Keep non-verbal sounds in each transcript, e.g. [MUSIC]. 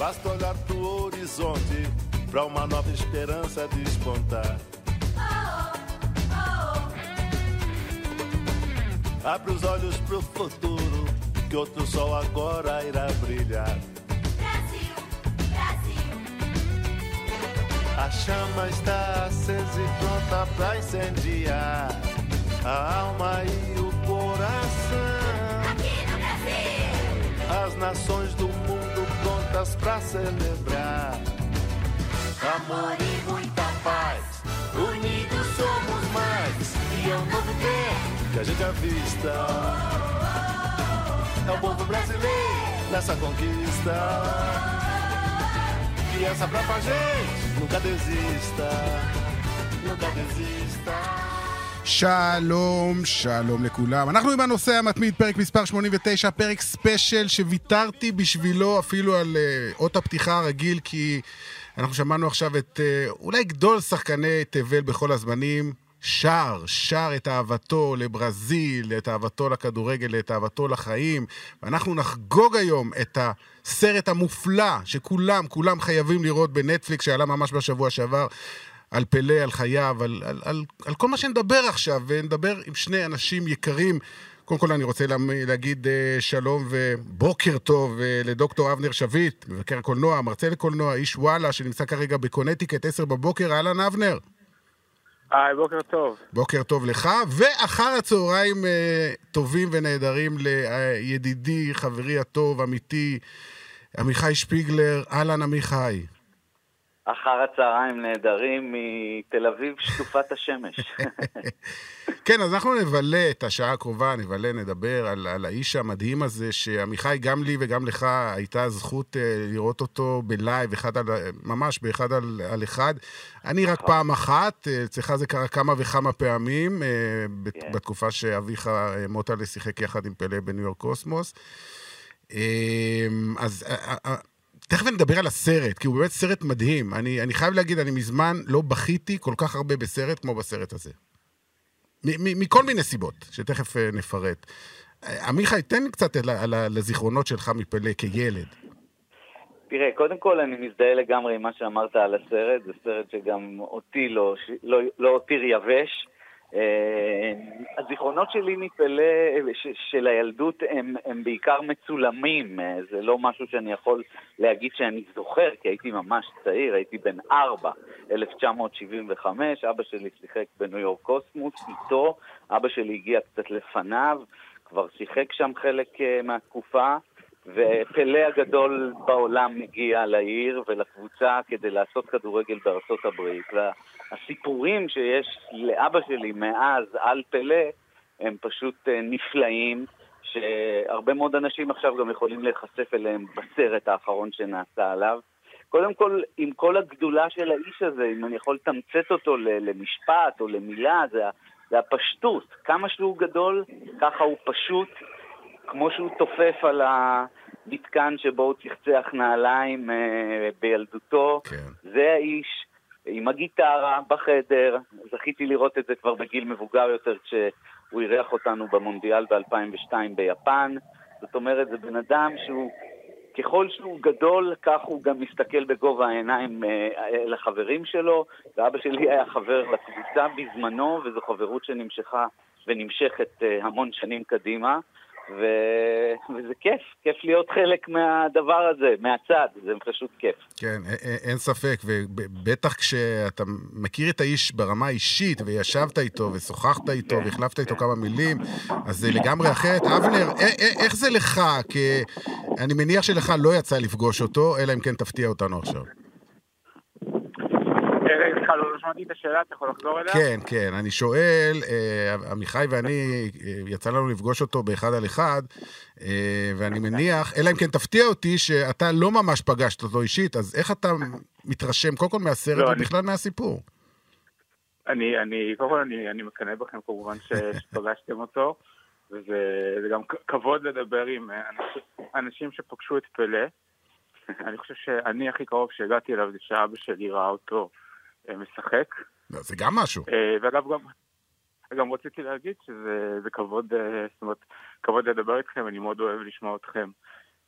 Basta olhar pro horizonte pra uma nova esperança despontar. Abre os olhos pro futuro, que outro sol agora irá brilhar. Brasil, Brasil. A chama está acesa e pronta pra incendiar a alma e o coração. Aqui no Brasil. As nações do mundo prontas pra celebrar. Amor e muita paz, unidos somos mais. E é um novo tempo que a gente avista. É o povo brasileiro nessa conquista. Criança brava, gente, nunca desista. Nunca desista. שלום, שלום לכולם. אנחנו עם הנושא המתמיד, פרק מספר 89, פרק ספיישל שוויתרתי בשבילו אפילו על uh, אות הפתיחה הרגיל, כי אנחנו שמענו עכשיו את uh, אולי גדול שחקני תבל בכל הזמנים, שר, שר את אהבתו לברזיל, את אהבתו לכדורגל, את אהבתו לחיים, ואנחנו נחגוג היום את הסרט המופלא שכולם, כולם חייבים לראות בנטפליקס, שעלה ממש בשבוע שעבר. על פלא, על חייו, על, על, על, על כל מה שנדבר עכשיו, ונדבר עם שני אנשים יקרים. קודם כל אני רוצה לה, להגיד uh, שלום ובוקר טוב uh, לדוקטור אבנר שביט, מבקר הקולנוע, מרצה לקולנוע, איש וואלה, שנמצא כרגע בקונטיקט 10 בבוקר. אהלן אבנר. היי, בוקר טוב. בוקר טוב לך, ואחר הצהריים uh, טובים ונהדרים לידידי, חברי הטוב, אמיתי, עמיחי שפיגלר. אהלן עמיחי. אחר הצהריים נהדרים מתל אביב שטופת השמש. [LAUGHS] כן, אז אנחנו נבלה את השעה הקרובה, נבלה, נדבר על, על האיש המדהים הזה, שעמיחי, גם לי וגם לך הייתה זכות uh, לראות אותו בלייב, אחד על, ממש באחד על, על אחד. אני רק פעם אחת, uh, אצלך זה קרה כמה וכמה פעמים, uh, כן. בתקופה שאביך uh, מוטלה שיחק יחד עם פלא בניו יורק קוסמוס. אז... תכף נדבר על הסרט, כי הוא באמת סרט מדהים. אני, אני חייב להגיד, אני מזמן לא בכיתי כל כך הרבה בסרט כמו בסרט הזה. מכל מיני סיבות, שתכף uh, נפרט. אה, עמיחי, תן קצת על, על, על הזיכרונות שלך מפלא כילד. תראה, קודם כל אני מזדהה לגמרי עם מה שאמרת על הסרט, זה סרט שגם אותי לא, לא, לא הותיר יבש. אה, הזיכרונות שלי מפלא של הילדות הם, הם בעיקר מצולמים, אה, זה לא משהו שאני יכול להגיד שאני זוכר, כי הייתי ממש צעיר, הייתי בן ארבע, 1975, אבא שלי שיחק בניו יורק קוסמוס, איתו, אבא שלי הגיע קצת לפניו, כבר שיחק שם חלק אה, מהתקופה. ופלא הגדול בעולם מגיע לעיר ולקבוצה כדי לעשות כדורגל בארצות הברית. והסיפורים שיש לאבא שלי מאז על פלא הם פשוט אה, נפלאים, שהרבה מאוד אנשים עכשיו גם יכולים להיחשף אליהם בסרט האחרון שנעשה עליו. קודם כל, עם כל הגדולה של האיש הזה, אם אני יכול לתמצת אותו למשפט או למילה, זה, זה הפשטות. כמה שהוא גדול, ככה הוא פשוט. כמו שהוא תופף על המתקן שבו הוא צחצח נעליים אה, בילדותו, כן. זה האיש עם הגיטרה בחדר. זכיתי לראות את זה כבר בגיל מבוגר יותר כשהוא אירח אותנו במונדיאל ב-2002 ביפן. זאת אומרת, זה בן אדם שהוא, ככל שהוא גדול, כך הוא גם מסתכל בגובה העיניים אה, אל החברים שלו. ואבא שלי היה חבר לקבוצה בזמנו, וזו חברות שנמשכה ונמשכת אה, המון שנים קדימה. ו... וזה כיף, כיף להיות חלק מהדבר הזה, מהצד, זה פשוט כיף. כן, אין ספק, ובטח כשאתה מכיר את האיש ברמה האישית, וישבת איתו, ושוחחת איתו, והחלפת איתו כמה מילים, אז זה לגמרי אחרת. אבנר, איך זה לך? כי אני מניח שלך לא יצא לפגוש אותו, אלא אם כן תפתיע אותנו עכשיו. סליחה, לא לא שמעתי את השאלה, אתה יכול לחזור אליה? כן, כן, אני שואל, אה, עמיחי ואני, אה, יצא לנו לפגוש אותו באחד על אחד, אה, ואני מניח, אלא אם כן תפתיע אותי, שאתה לא ממש פגשת אותו אישית, אז איך אתה מתרשם, קודם כל מהסרט לא, ובכלל מהסיפור? אני, אני, קודם כל אני, אני מקנא בכם כמובן ש- [LAUGHS] שפגשתם אותו, וזה זה גם כבוד לדבר עם אנשים, אנשים שפגשו את פלא. [LAUGHS] אני חושב שאני הכי קרוב שהגעתי אליו זה שאבא שלי ראה אותו משחק. לא, זה גם משהו. אה, ואגב, גם, גם רציתי להגיד שזה זה כבוד, אה, זאת אומרת, כבוד לדבר איתכם, אני מאוד אוהב לשמוע אתכם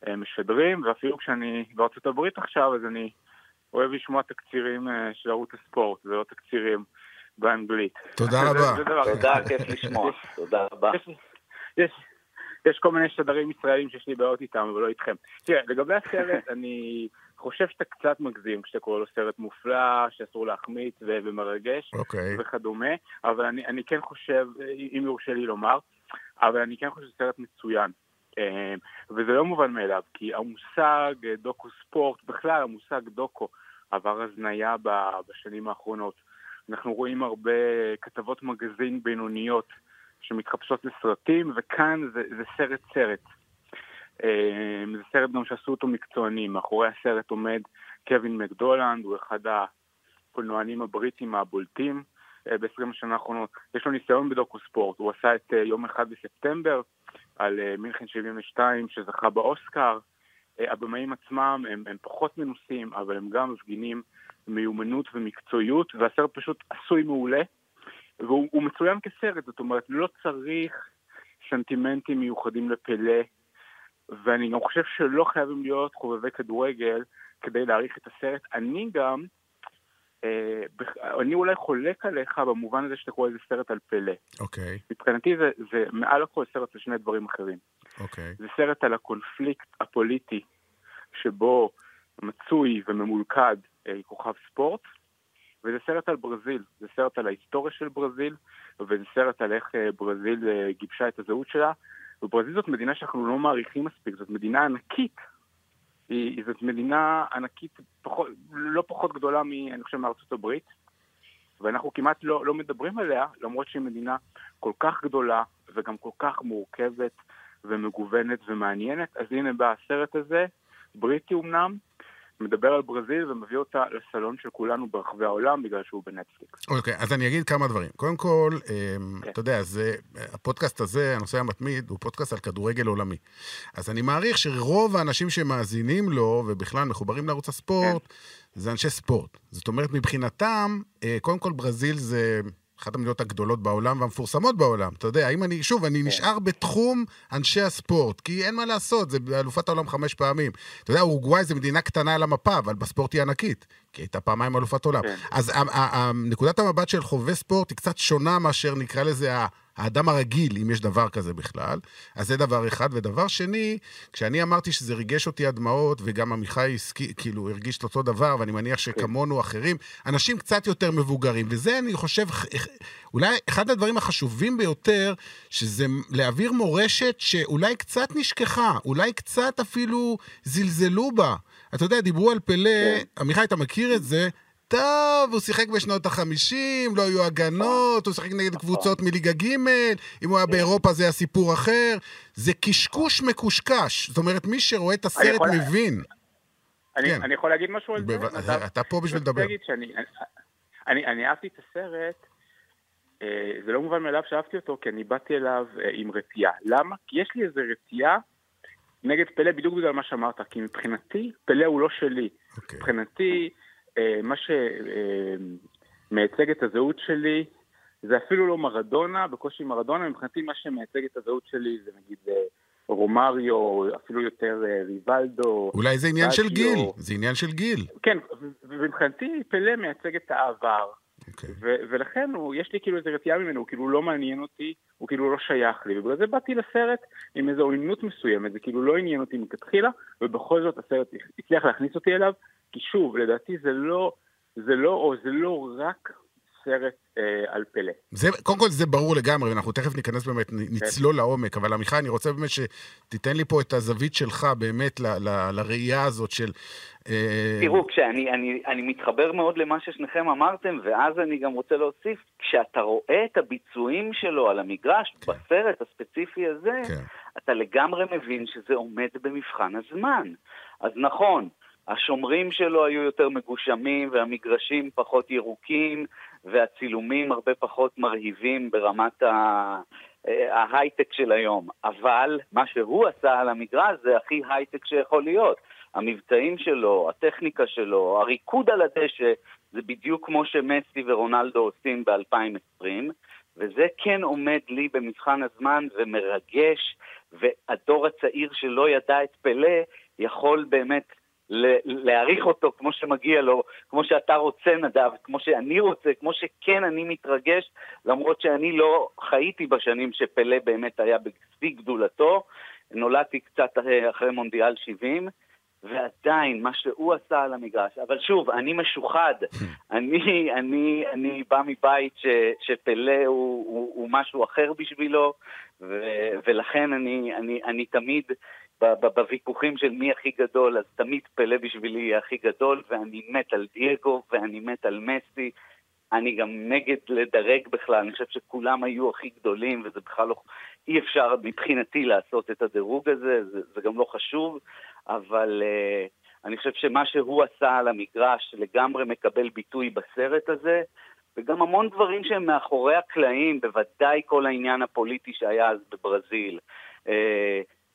אה, משדרים, ואפילו כשאני בארצות הברית עכשיו, אז אני אוהב לשמוע תקצירים אה, של ערוץ הספורט, ולא תקצירים באנגלית. תודה רבה. תודה, כיף לשמוע. תודה רבה. יש, יש כל מיני שדרים ישראלים שיש לי בעיות איתם, אבל לא איתכם. תראה, לגבי הסרט, אני חושב שאתה קצת מגזים כשאתה קורא לו סרט מופלא, שאסור להחמיץ ומרגש אוקיי. וכדומה, אבל אני, אני כן חושב, אם יורשה לי לומר, אבל אני כן חושב שזה סרט מצוין. אה, וזה לא מובן מאליו, כי המושג דוקו ספורט, בכלל המושג דוקו, עבר הזניה בשנים האחרונות. אנחנו רואים הרבה כתבות מגזין בינוניות שמתחפשות לסרטים, וכאן זה, זה סרט סרט. אה, זה סרט גם שעשו אותו מקצוענים, מאחורי הסרט עומד קווין מקדולנד, הוא אחד הקולנוענים הבריטים הבולטים אה, ב-20 השנה האחרונות. יש לו ניסיון בדוקו ספורט, הוא עשה את אה, יום אחד בספטמבר על מינכן 72 שזכה באוסקר. הבמאים עצמם הם, הם פחות מנוסים, אבל הם גם מפגינים מיומנות ומקצועיות, והסרט פשוט עשוי מעולה, והוא מצוין כסרט, זאת אומרת, לא צריך סנטימנטים מיוחדים לפלא, ואני גם חושב שלא חייבים להיות חובבי כדורגל כדי להעריך את הסרט. אני גם, אה, אני אולי חולק עליך במובן הזה שאתה קורא לזה סרט על פלא. אוקיי. Okay. מבחינתי זה, זה מעל הכל סרט על שני דברים אחרים. אוקיי. Okay. זה סרט על הקונפליקט הפוליטי שבו מצוי וממולכד אה, כוכב ספורט, וזה סרט על ברזיל, זה סרט על ההיסטוריה של ברזיל, וזה סרט על איך אה, ברזיל אה, גיבשה את הזהות שלה, וברזיל זאת מדינה שאנחנו לא מעריכים מספיק, זאת מדינה ענקית. היא, זאת מדינה ענקית פחות, לא פחות גדולה, מ, אני חושב, מארצות הברית, ואנחנו כמעט לא, לא מדברים עליה, למרות שהיא מדינה כל כך גדולה וגם כל כך מורכבת ומגוונת ומעניינת. אז הנה בא הסרט הזה, בריטי אמנם, מדבר על ברזיל ומביא אותה לסלון של כולנו ברחבי העולם בגלל שהוא בנטפליקס. אוקיי, okay, אז אני אגיד כמה דברים. קודם כל, okay. אמ, כן. אתה יודע, זה, הפודקאסט הזה, הנושא המתמיד, הוא פודקאסט על כדורגל עולמי. אז אני מעריך שרוב האנשים שמאזינים לו, ובכלל מחוברים לערוץ הספורט, כן. זה אנשי ספורט. זאת אומרת, מבחינתם, אה, קודם כל ברזיל זה... אחת המדינות הגדולות בעולם והמפורסמות בעולם. אתה יודע, אם אני, שוב, אני כן. נשאר בתחום אנשי הספורט, כי אין מה לעשות, זה אלופת העולם חמש פעמים. אתה יודע, אורוגוואי זה מדינה קטנה על המפה, אבל בספורט היא ענקית, כי הייתה פעמיים אלופת עולם. כן. אז נקודת המבט של חובבי ספורט היא קצת שונה מאשר נקרא לזה האדם הרגיל, אם יש דבר כזה בכלל. אז זה דבר אחד. ודבר שני, כשאני אמרתי שזה ריגש אותי עד דמעות, וגם עמיחי הסכי, כאילו הרגיש את אותו דבר, ואני מניח כן. שכמונו אחרים, אנשים קצת יותר מבוגרים. וזה, אני חושב, אולי אחד הדברים החשובים ביותר, שזה להעביר מורשת שאולי קצת נשכחה, אולי קצת אפילו זלזלו בה. אתה יודע, דיברו על פלא, כן. עמיחי, אתה מכיר את זה, טוב, הוא שיחק בשנות החמישים, לא היו הגנות, הוא שיחק נגד קבוצות מליגה ג', אם הוא היה באירופה זה היה סיפור אחר. זה קשקוש מקושקש. זאת אומרת, מי שרואה את הסרט מבין. אני, כן. אני יכול להגיד משהו על זה? אתה פה בשביל לדבר. אני, אהבתי את הסרט, אה, זה לא מובן מאליו שאהבתי אותו, כי אני באתי אליו אה, עם רתיעה. למה? כי יש לי איזו רתיעה נגד פלא בדיוק בגלל מה שאמרת, כי מבחינתי, פלא הוא לא שלי. Okay. אוקיי. מבחינתי... אה, מה שמייצג את הזהות שלי זה אפילו לא מרדונה, בקושי מרדונה, מבחינתי מה שמייצג את הזהות שלי זה נגיד אה, רומריו, אפילו יותר אה, ריבלדו. אולי זה עניין של גיל, זה עניין של גיל. כן, ומבחינתי פלא מייצג את העבר. Okay. אוקיי. ולכן הוא, יש לי כאילו איזו רתיעה ממנו, הוא כאילו לא מעניין אותי, הוא כאילו לא שייך לי, ובגלל זה באתי לסרט עם איזו עוינות מסוימת, זה כאילו לא עניין אותי מכתחילה, ובכל זאת הסרט הצליח להכניס אותי אליו, כי שוב, לדעתי זה לא, זה לא, או זה לא רק סרט אה, על פלא. זה, קודם כל זה ברור לגמרי, ואנחנו תכף ניכנס באמת, כן. נצלול לעומק, אבל עמיחי, אני רוצה באמת שתיתן לי פה את הזווית שלך באמת ל, ל, לראייה הזאת של... אה... תראו, כשאני אני, אני מתחבר מאוד למה ששניכם אמרתם, ואז אני גם רוצה להוסיף, כשאתה רואה את הביצועים שלו על המגרש, כן. בסרט הספציפי הזה, כן. אתה לגמרי מבין שזה עומד במבחן הזמן. אז נכון, השומרים שלו היו יותר מגושמים והמגרשים פחות ירוקים והצילומים הרבה פחות מרהיבים ברמת ה... ההייטק של היום, אבל מה שהוא עשה על המגרש זה הכי הייטק שיכול להיות. המבצעים שלו, הטכניקה שלו, הריקוד על הדשא, זה בדיוק כמו שמסי ורונלדו עושים ב-2020, וזה כן עומד לי במבחן הזמן ומרגש, והדור הצעיר שלא ידע את פלא יכול באמת להעריך אותו כמו שמגיע לו, כמו שאתה רוצה נדב, כמו שאני רוצה, כמו שכן אני מתרגש, למרות שאני לא חייתי בשנים שפלא באמת היה בשיא גדולתו, נולדתי קצת אחרי מונדיאל 70, ועדיין, מה שהוא עשה על המגרש, אבל שוב, אני משוחד, [LAUGHS] אני, אני, אני בא מבית ש, שפלא הוא, הוא, הוא משהו אחר בשבילו, ו, ולכן אני, אני, אני תמיד בוויכוחים של מי הכי גדול, אז תמיד פלא בשבילי יהיה הכי גדול, ואני מת על דייגו, ואני מת על מסי. אני גם נגד לדרג בכלל, אני חושב שכולם היו הכי גדולים, וזה בכלל לא... אי אפשר מבחינתי לעשות את הדירוג הזה, זה, זה גם לא חשוב, אבל uh, אני חושב שמה שהוא עשה על המגרש לגמרי מקבל ביטוי בסרט הזה, וגם המון דברים שהם מאחורי הקלעים, בוודאי כל העניין הפוליטי שהיה אז בברזיל. Uh,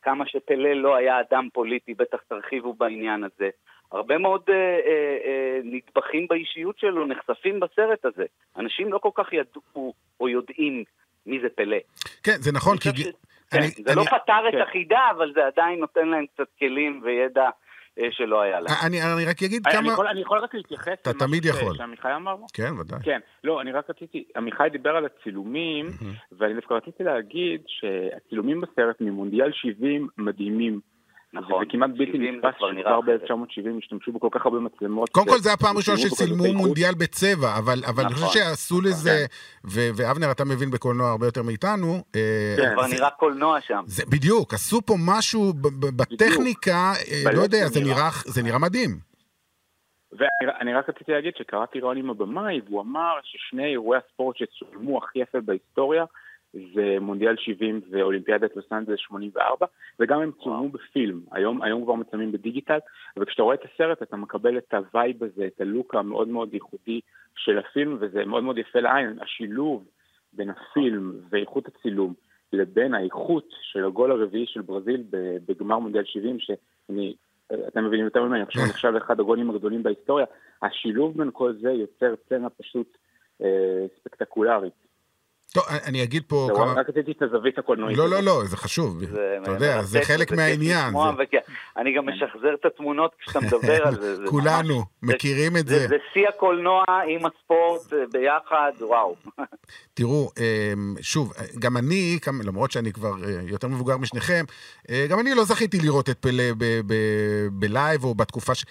כמה שפלה לא היה אדם פוליטי, בטח תרחיבו בעניין הזה. הרבה מאוד אה, אה, אה, נדבכים באישיות שלו נחשפים בסרט הזה. אנשים לא כל כך ידעו או יודעים מי זה פלה. כן, זה נכון, כי... ש... כן, אני, זה אני... לא פתר כן. את החידה, אבל זה עדיין נותן להם קצת כלים וידע שלא היה להם. אני, אני רק אגיד אני, כמה... אני יכול, אני יכול רק להתייחס אתה תמיד יכול. שעמיחי אמר? כן, ודאי. כן, לא, אני רק רציתי, עמיחי דיבר על הצילומים, mm-hmm. ואני דווקא רציתי להגיד שהצילומים בסרט ממונדיאל 70 מדהימים. נכון. זה כמעט בלתי נתפס שכבר ב-1970 השתמשו בכל כך הרבה מצלמות. קודם כל זה הפעם הראשונה שצילמו מונדיאל בצבע, אבל אני חושב נכון. שעשו לזה, כן. ואבנר אתה מבין בקולנוע הרבה יותר מאיתנו. אה, זה כבר נראה קולנוע שם. בדיוק, עשו פה משהו בטכניקה, אה, לא יודע, זה נראה מדהים. ואני רק רציתי להגיד שקראתי ריאיון עם הבמאי, והוא אמר ששני אירועי הספורט שצולמו הכי יפה בהיסטוריה, זה מונדיאל 70 ואולימפיאדת לוס אנג'לס 84, וגם הם צולמו בפילם, היום, היום כבר מצלמים ב digital, וכשאתה רואה את הסרט אתה מקבל את ה vibe הזה, את ה look המאוד מאוד ייחודי של הפילם, וזה מאוד מאוד יפה לעין, השילוב בין הפילם ואיכות הצילום לבין האיכות של הגול הרביעי של ברזיל בגמר מונדיאל 70, שאני, אתם מבינים יותר ממני, אני חושב נחשב לאחד הגולים הגדולים בהיסטוריה, השילוב בין כל זה יוצר סצנה פשוט אה, ספקטקולרית. טוב, אני אגיד פה כמה... רק רציתי את הזווית הקולנועית. לא, לא, לא, זה חשוב. אתה יודע, זה חלק מהעניין. אני גם משחזר את התמונות כשאתה מדבר על זה. כולנו מכירים את זה. זה שיא הקולנוע עם הספורט אה, ביחד, וואו. [LAUGHS] תראו, אמ, שוב, גם אני, למרות שאני כבר אה, יותר מבוגר משניכם, אה, גם אני לא זכיתי לראות את פלא בלייב או בתקופה ש...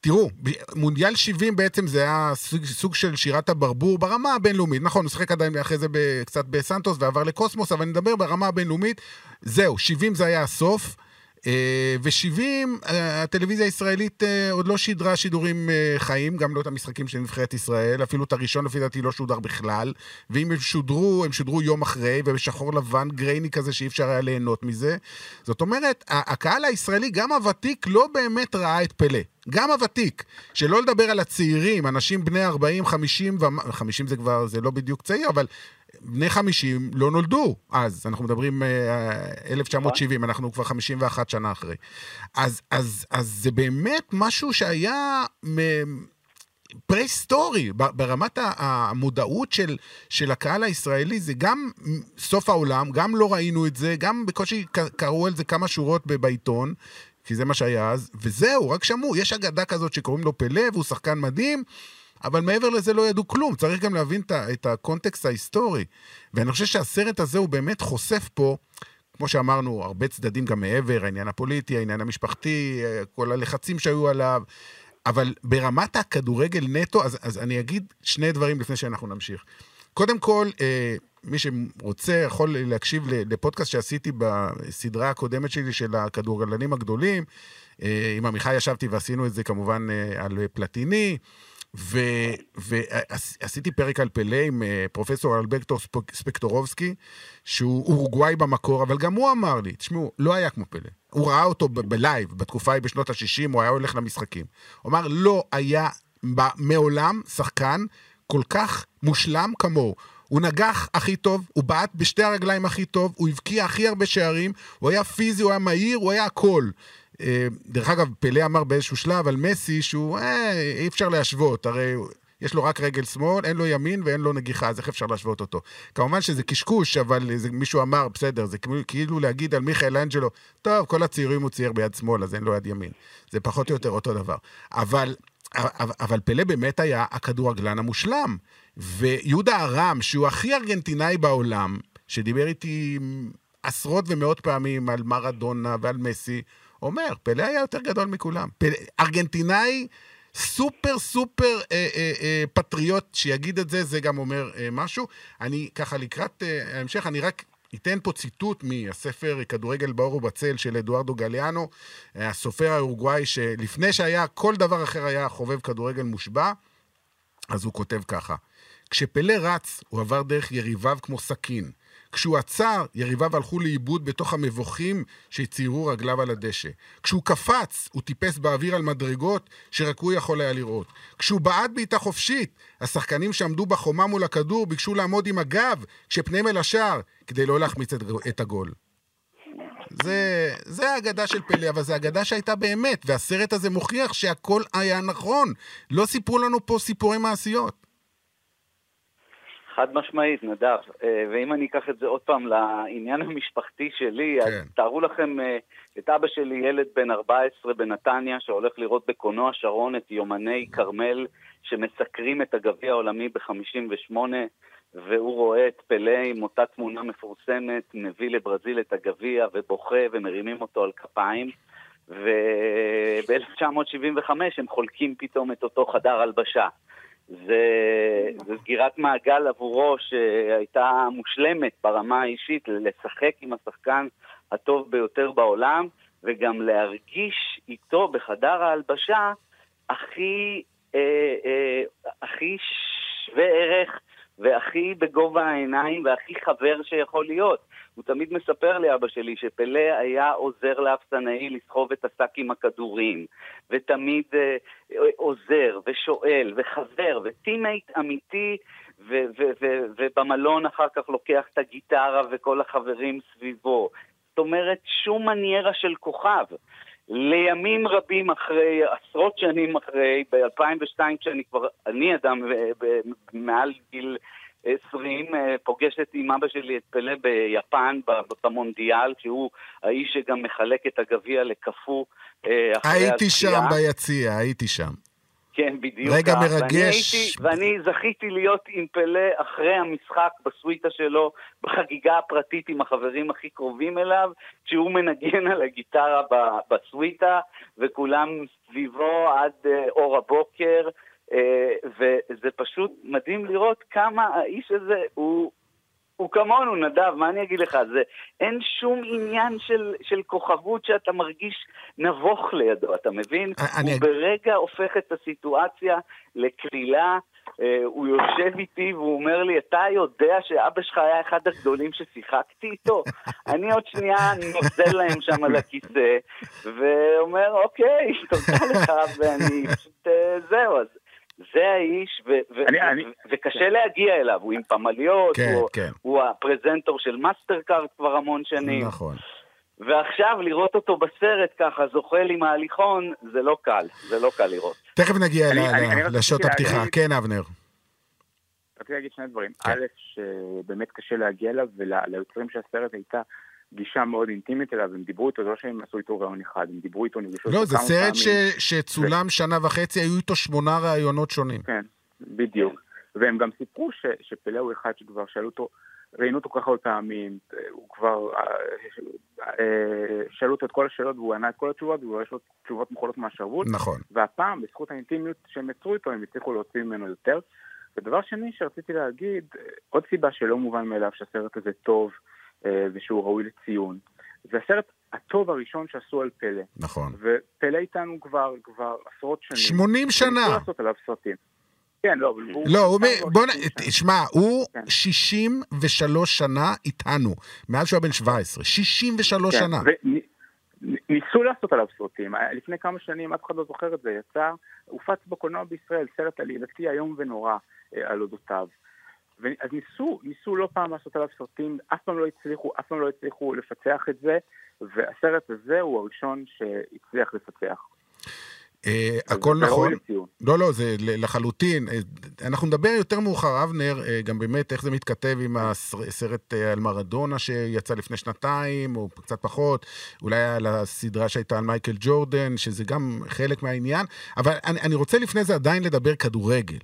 תראו, מונדיאל 70 בעצם זה היה סוג, סוג של שירת הברבור ברמה הבינלאומית. נכון, הוא שיחק עדיין אחרי זה קצת בסנטוס ועבר לקוסמוס, אבל אני מדבר ברמה הבינלאומית. זהו, 70 זה היה הסוף. אה, ו-70, אה, הטלוויזיה הישראלית אה, עוד לא שידרה שידורים חיים, גם לא את המשחקים של נבחרת ישראל, אפילו את הראשון לפי דעתי לא שודר בכלל, ואם הם שודרו, הם שודרו יום אחרי, ובשחור לבן גרייני כזה שאי אפשר היה ליהנות מזה. זאת אומרת, הקהל הישראלי, גם הוותיק, לא באמת ראה את פלא. גם הוותיק, שלא לדבר על הצעירים, אנשים בני 40, 50, ו... 50 זה כבר, זה לא בדיוק צעיר, אבל בני 50 לא נולדו אז, אנחנו מדברים uh, 1970, אנחנו כבר 51 שנה אחרי. אז, אז, אז זה באמת משהו שהיה... פרה-היסטורי, ברמת המודעות של, של הקהל הישראלי, זה גם סוף העולם, גם לא ראינו את זה, גם בקושי קראו על זה כמה שורות בעיתון, כי זה מה שהיה אז, וזהו, רק שמעו, יש אגדה כזאת שקוראים לו פלא, והוא שחקן מדהים, אבל מעבר לזה לא ידעו כלום, צריך גם להבין את הקונטקסט ההיסטורי. ואני חושב שהסרט הזה הוא באמת חושף פה, כמו שאמרנו, הרבה צדדים גם מעבר, העניין הפוליטי, העניין המשפחתי, כל הלחצים שהיו עליו, אבל ברמת הכדורגל נטו, אז, אז אני אגיד שני דברים לפני שאנחנו נמשיך. קודם כל, אה, מי שרוצה יכול להקשיב לפודקאסט שעשיתי בסדרה הקודמת שלי של הכדורגלנים הגדולים. אה, עם עמיחי ישבתי ועשינו את זה כמובן אה, על פלטיני. ועשיתי פרק על פלא עם אה, פרופסור אלברטו ספקטורובסקי, שהוא אורוגוואי במקור, אבל גם הוא אמר לי, תשמעו, לא היה כמו פלא. הוא ראה אותו בלייב, בתקופה ההיא בשנות ה-60, הוא היה הולך למשחקים. הוא אמר, לא היה מעולם שחקן כל כך מושלם כמוהו. הוא נגח הכי טוב, הוא בעט בשתי הרגליים הכי טוב, הוא הבקיע הכי הרבה שערים, הוא היה פיזי, הוא היה מהיר, הוא היה הכל. אה, דרך אגב, פלא אמר באיזשהו שלב על מסי שהוא, אה, אי אפשר להשוות, הרי יש לו רק רגל שמאל, אין לו ימין ואין לו נגיחה, אז איך אפשר להשוות אותו? כמובן שזה קשקוש, אבל זה, מישהו אמר, בסדר, זה כאילו, להגיד על מיכאל אנג'לו, טוב, כל הצעירים הוא צייר ביד שמאל, אז אין לו יד ימין. זה פחות או יותר אותו דבר. אבל, אבל פלא באמת היה הכדורגלן המושלם. ויהודה ארם, שהוא הכי ארגנטינאי בעולם, שדיבר איתי עשרות ומאות פעמים על מרדונה ועל מסי, אומר, פלא היה יותר גדול מכולם. פלא, ארגנטינאי סופר סופר אה, אה, אה, פטריוט שיגיד את זה, זה גם אומר אה, משהו. אני ככה לקראת אה, ההמשך, אני רק אתן פה ציטוט מהספר כדורגל באור ובצל של אדוארדו גליאנו, אה, הסופר האורוגוואי, שלפני שהיה כל דבר אחר היה חובב כדורגל מושבע, אז הוא כותב ככה: כשפלא רץ, הוא עבר דרך יריביו כמו סכין. כשהוא עצר, יריביו הלכו לאיבוד בתוך המבוכים שציירו רגליו על הדשא. כשהוא קפץ, הוא טיפס באוויר על מדרגות שרק הוא יכול היה לראות. כשהוא בעט בעיטה חופשית, השחקנים שעמדו בחומה מול הכדור ביקשו לעמוד עם הגב כשפניהם אל השער, כדי לא להחמיץ את, את הגול. זה, זה האגדה של פלא, אבל זו אגדה שהייתה באמת, והסרט הזה מוכיח שהכל היה נכון. לא סיפרו לנו פה סיפורי מעשיות. חד משמעית, נדב. אה, ואם אני אקח את זה עוד פעם לעניין המשפחתי שלי, כן. אז תארו לכם אה, את אבא שלי, ילד בן 14 בנתניה, שהולך לראות בקולנוע שרון את יומני כרמל שמסקרים את הגביע העולמי ב-58, והוא רואה את פלא עם אותה תמונה מפורסמת, מביא לברזיל את הגביע ובוכה ומרימים אותו על כפיים. וב-1975 הם חולקים פתאום את אותו חדר הלבשה. זה, זה סגירת מעגל עבורו שהייתה מושלמת ברמה האישית, לשחק עם השחקן הטוב ביותר בעולם, וגם להרגיש איתו בחדר ההלבשה הכי, אה, אה, הכי שווה ערך והכי בגובה העיניים והכי חבר שיכול להיות. הוא תמיד מספר לי, אבא שלי, שפלא היה עוזר לאפסנאי לסחוב את השק עם הכדורים, ותמיד אה, עוזר ושואל וחבר וטימייט אמיתי, ו- ו- ו- ובמלון אחר כך לוקח את הגיטרה וכל החברים סביבו. זאת אומרת, שום מניירה של כוכב. לימים רבים אחרי, עשרות שנים אחרי, ב-2002, כשאני כבר, אני אדם מעל גיל 20, אה, פוגשת עם אבא שלי את פלא ביפן, במונדיאל, שהוא האיש שגם מחלק את הגביע לקפוא אה, הייתי שם ביציע, הייתי שם. כן, בדיוק. רגע כך. מרגש. ואני, הייתי, ואני זכיתי להיות עם פלא אחרי המשחק בסוויטה שלו, בחגיגה הפרטית עם החברים הכי קרובים אליו, כשהוא מנגן על הגיטרה בסוויטה, וכולם סביבו עד אה, אור הבוקר. אה, וזה פשוט מדהים לראות כמה האיש הזה הוא... הוא כמונו, נדב, מה אני אגיד לך? זה, אין שום עניין של, של כוכבות שאתה מרגיש נבוך לידו, אתה מבין? אני... הוא ברגע הופך את הסיטואציה לקלילה, אה, הוא יושב איתי והוא אומר לי, אתה יודע שאבא שלך היה אחד הגדולים ששיחקתי איתו? [LAUGHS] אני עוד שנייה נוזל להם שם על הכיסא, ואומר, אוקיי, תודה לך, ואני פשוט, אה, זהו, אז זה האיש, ו- ו- אני, ו- אני... וקשה כן. להגיע אליו, הוא עם פמליות, כן, הוא, כן. הוא הפרזנטור של מאסטרקארד כבר המון שנים. נכון. ועכשיו לראות אותו בסרט ככה, זוחל עם ההליכון, זה לא קל, זה לא קל לראות. תכף נגיע אני, ל- אני, ל- לשעות הפתיחה. אני... כן, אבנר. רציתי להגיד שני דברים. כן. א', שבאמת קשה להגיע אליו, וליוצרים של הסרט הייתה גישה מאוד אינטימית אליו, הם דיברו איתו, זה לא שהם עשו איתו רעיון אחד, הם דיברו איתו, נפגשו לא, זה סרט ש... שצולם ו... שנה וחצי, היו איתו שמונה ראיונות שונים. כן, בדיוק. והם גם סיפרו ש... שפלא הוא אחד שכבר שאלו אותו, ראיינו אותו ככה עוד פעמים, הוא כבר, אה, אה, שאלו אותו את כל השאלות והוא ענה את כל התשובות, והוא יש לו תשובות מוכנות מהשרוול. נכון. והפעם, בזכות האינטימיות שהם יצרו איתו, הם הצליחו להוציא ממנו יותר. ודבר שני שרציתי להגיד, עוד סיבה שלא מובן מאליו שהסרט הזה טוב, אה, ושהוא ראוי לציון. זה הסרט הטוב הראשון שעשו על פלא. נכון. ופלא איתנו כבר, כבר עשרות שנים. 80 שנה. ניסו לעשות עליו סרטים. כן, לא, הוא... לא, הוא... בוא נ... תשמע, הוא כן. 63 שנה איתנו, מאז שהוא היה בן 17. 63 כן, שנה. ניסו לעשות עליו סרטים, לפני כמה שנים, אף אחד לא זוכר את זה, יצא, הופץ בקולנוע בישראל, סרט עלילתי איום ונורא אה, על אודותיו. אז ניסו, ניסו לא פעם לעשות עליו סרטים, אף פעם לא הצליחו, אף פעם לא הצליחו לפצח את זה, והסרט הזה הוא הראשון שהצליח לפצח. אה, הכל ראוי נכון. לא, לא, זה לחלוטין. אה, אנחנו נדבר יותר מאוחר, אבנר, אה, גם באמת איך זה מתכתב עם הסרט על מרדונה שיצא לפני שנתיים, או קצת פחות, אולי על הסדרה שהייתה על מייקל ג'ורדן, שזה גם חלק מהעניין. אבל אני, אני רוצה לפני זה עדיין לדבר כדורגל.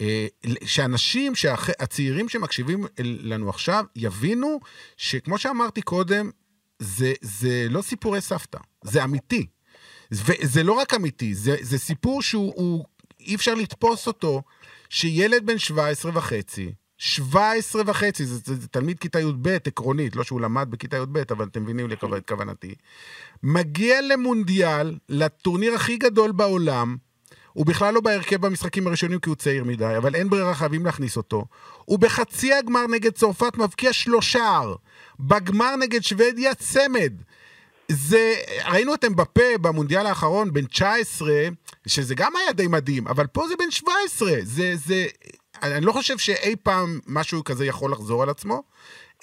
אה, שאנשים, שהח- הצעירים שמקשיבים לנו עכשיו, יבינו שכמו שאמרתי קודם, זה, זה לא סיפורי סבתא, זה אמיתי. וזה לא רק אמיתי, זה, זה סיפור שהוא, הוא, אי אפשר לתפוס אותו, שילד בן 17 וחצי, 17 וחצי, זה, זה, זה תלמיד כיתה י"ב עקרונית, לא שהוא למד בכיתה י"ב, אבל אתם מבינים לכו- את כוונתי, מגיע למונדיאל, לטורניר הכי גדול בעולם, הוא בכלל לא בהרכב במשחקים הראשונים כי הוא צעיר מדי, אבל אין ברירה, חייבים להכניס אותו. הוא בחצי הגמר נגד צרפת מבקיע שלושה. בגמר נגד שוודיה צמד. זה, ראינו את אמבפה במונדיאל האחרון, בן 19, שזה גם היה די מדהים, אבל פה זה בן 17. זה, זה, אני לא חושב שאי פעם משהו כזה יכול לחזור על עצמו.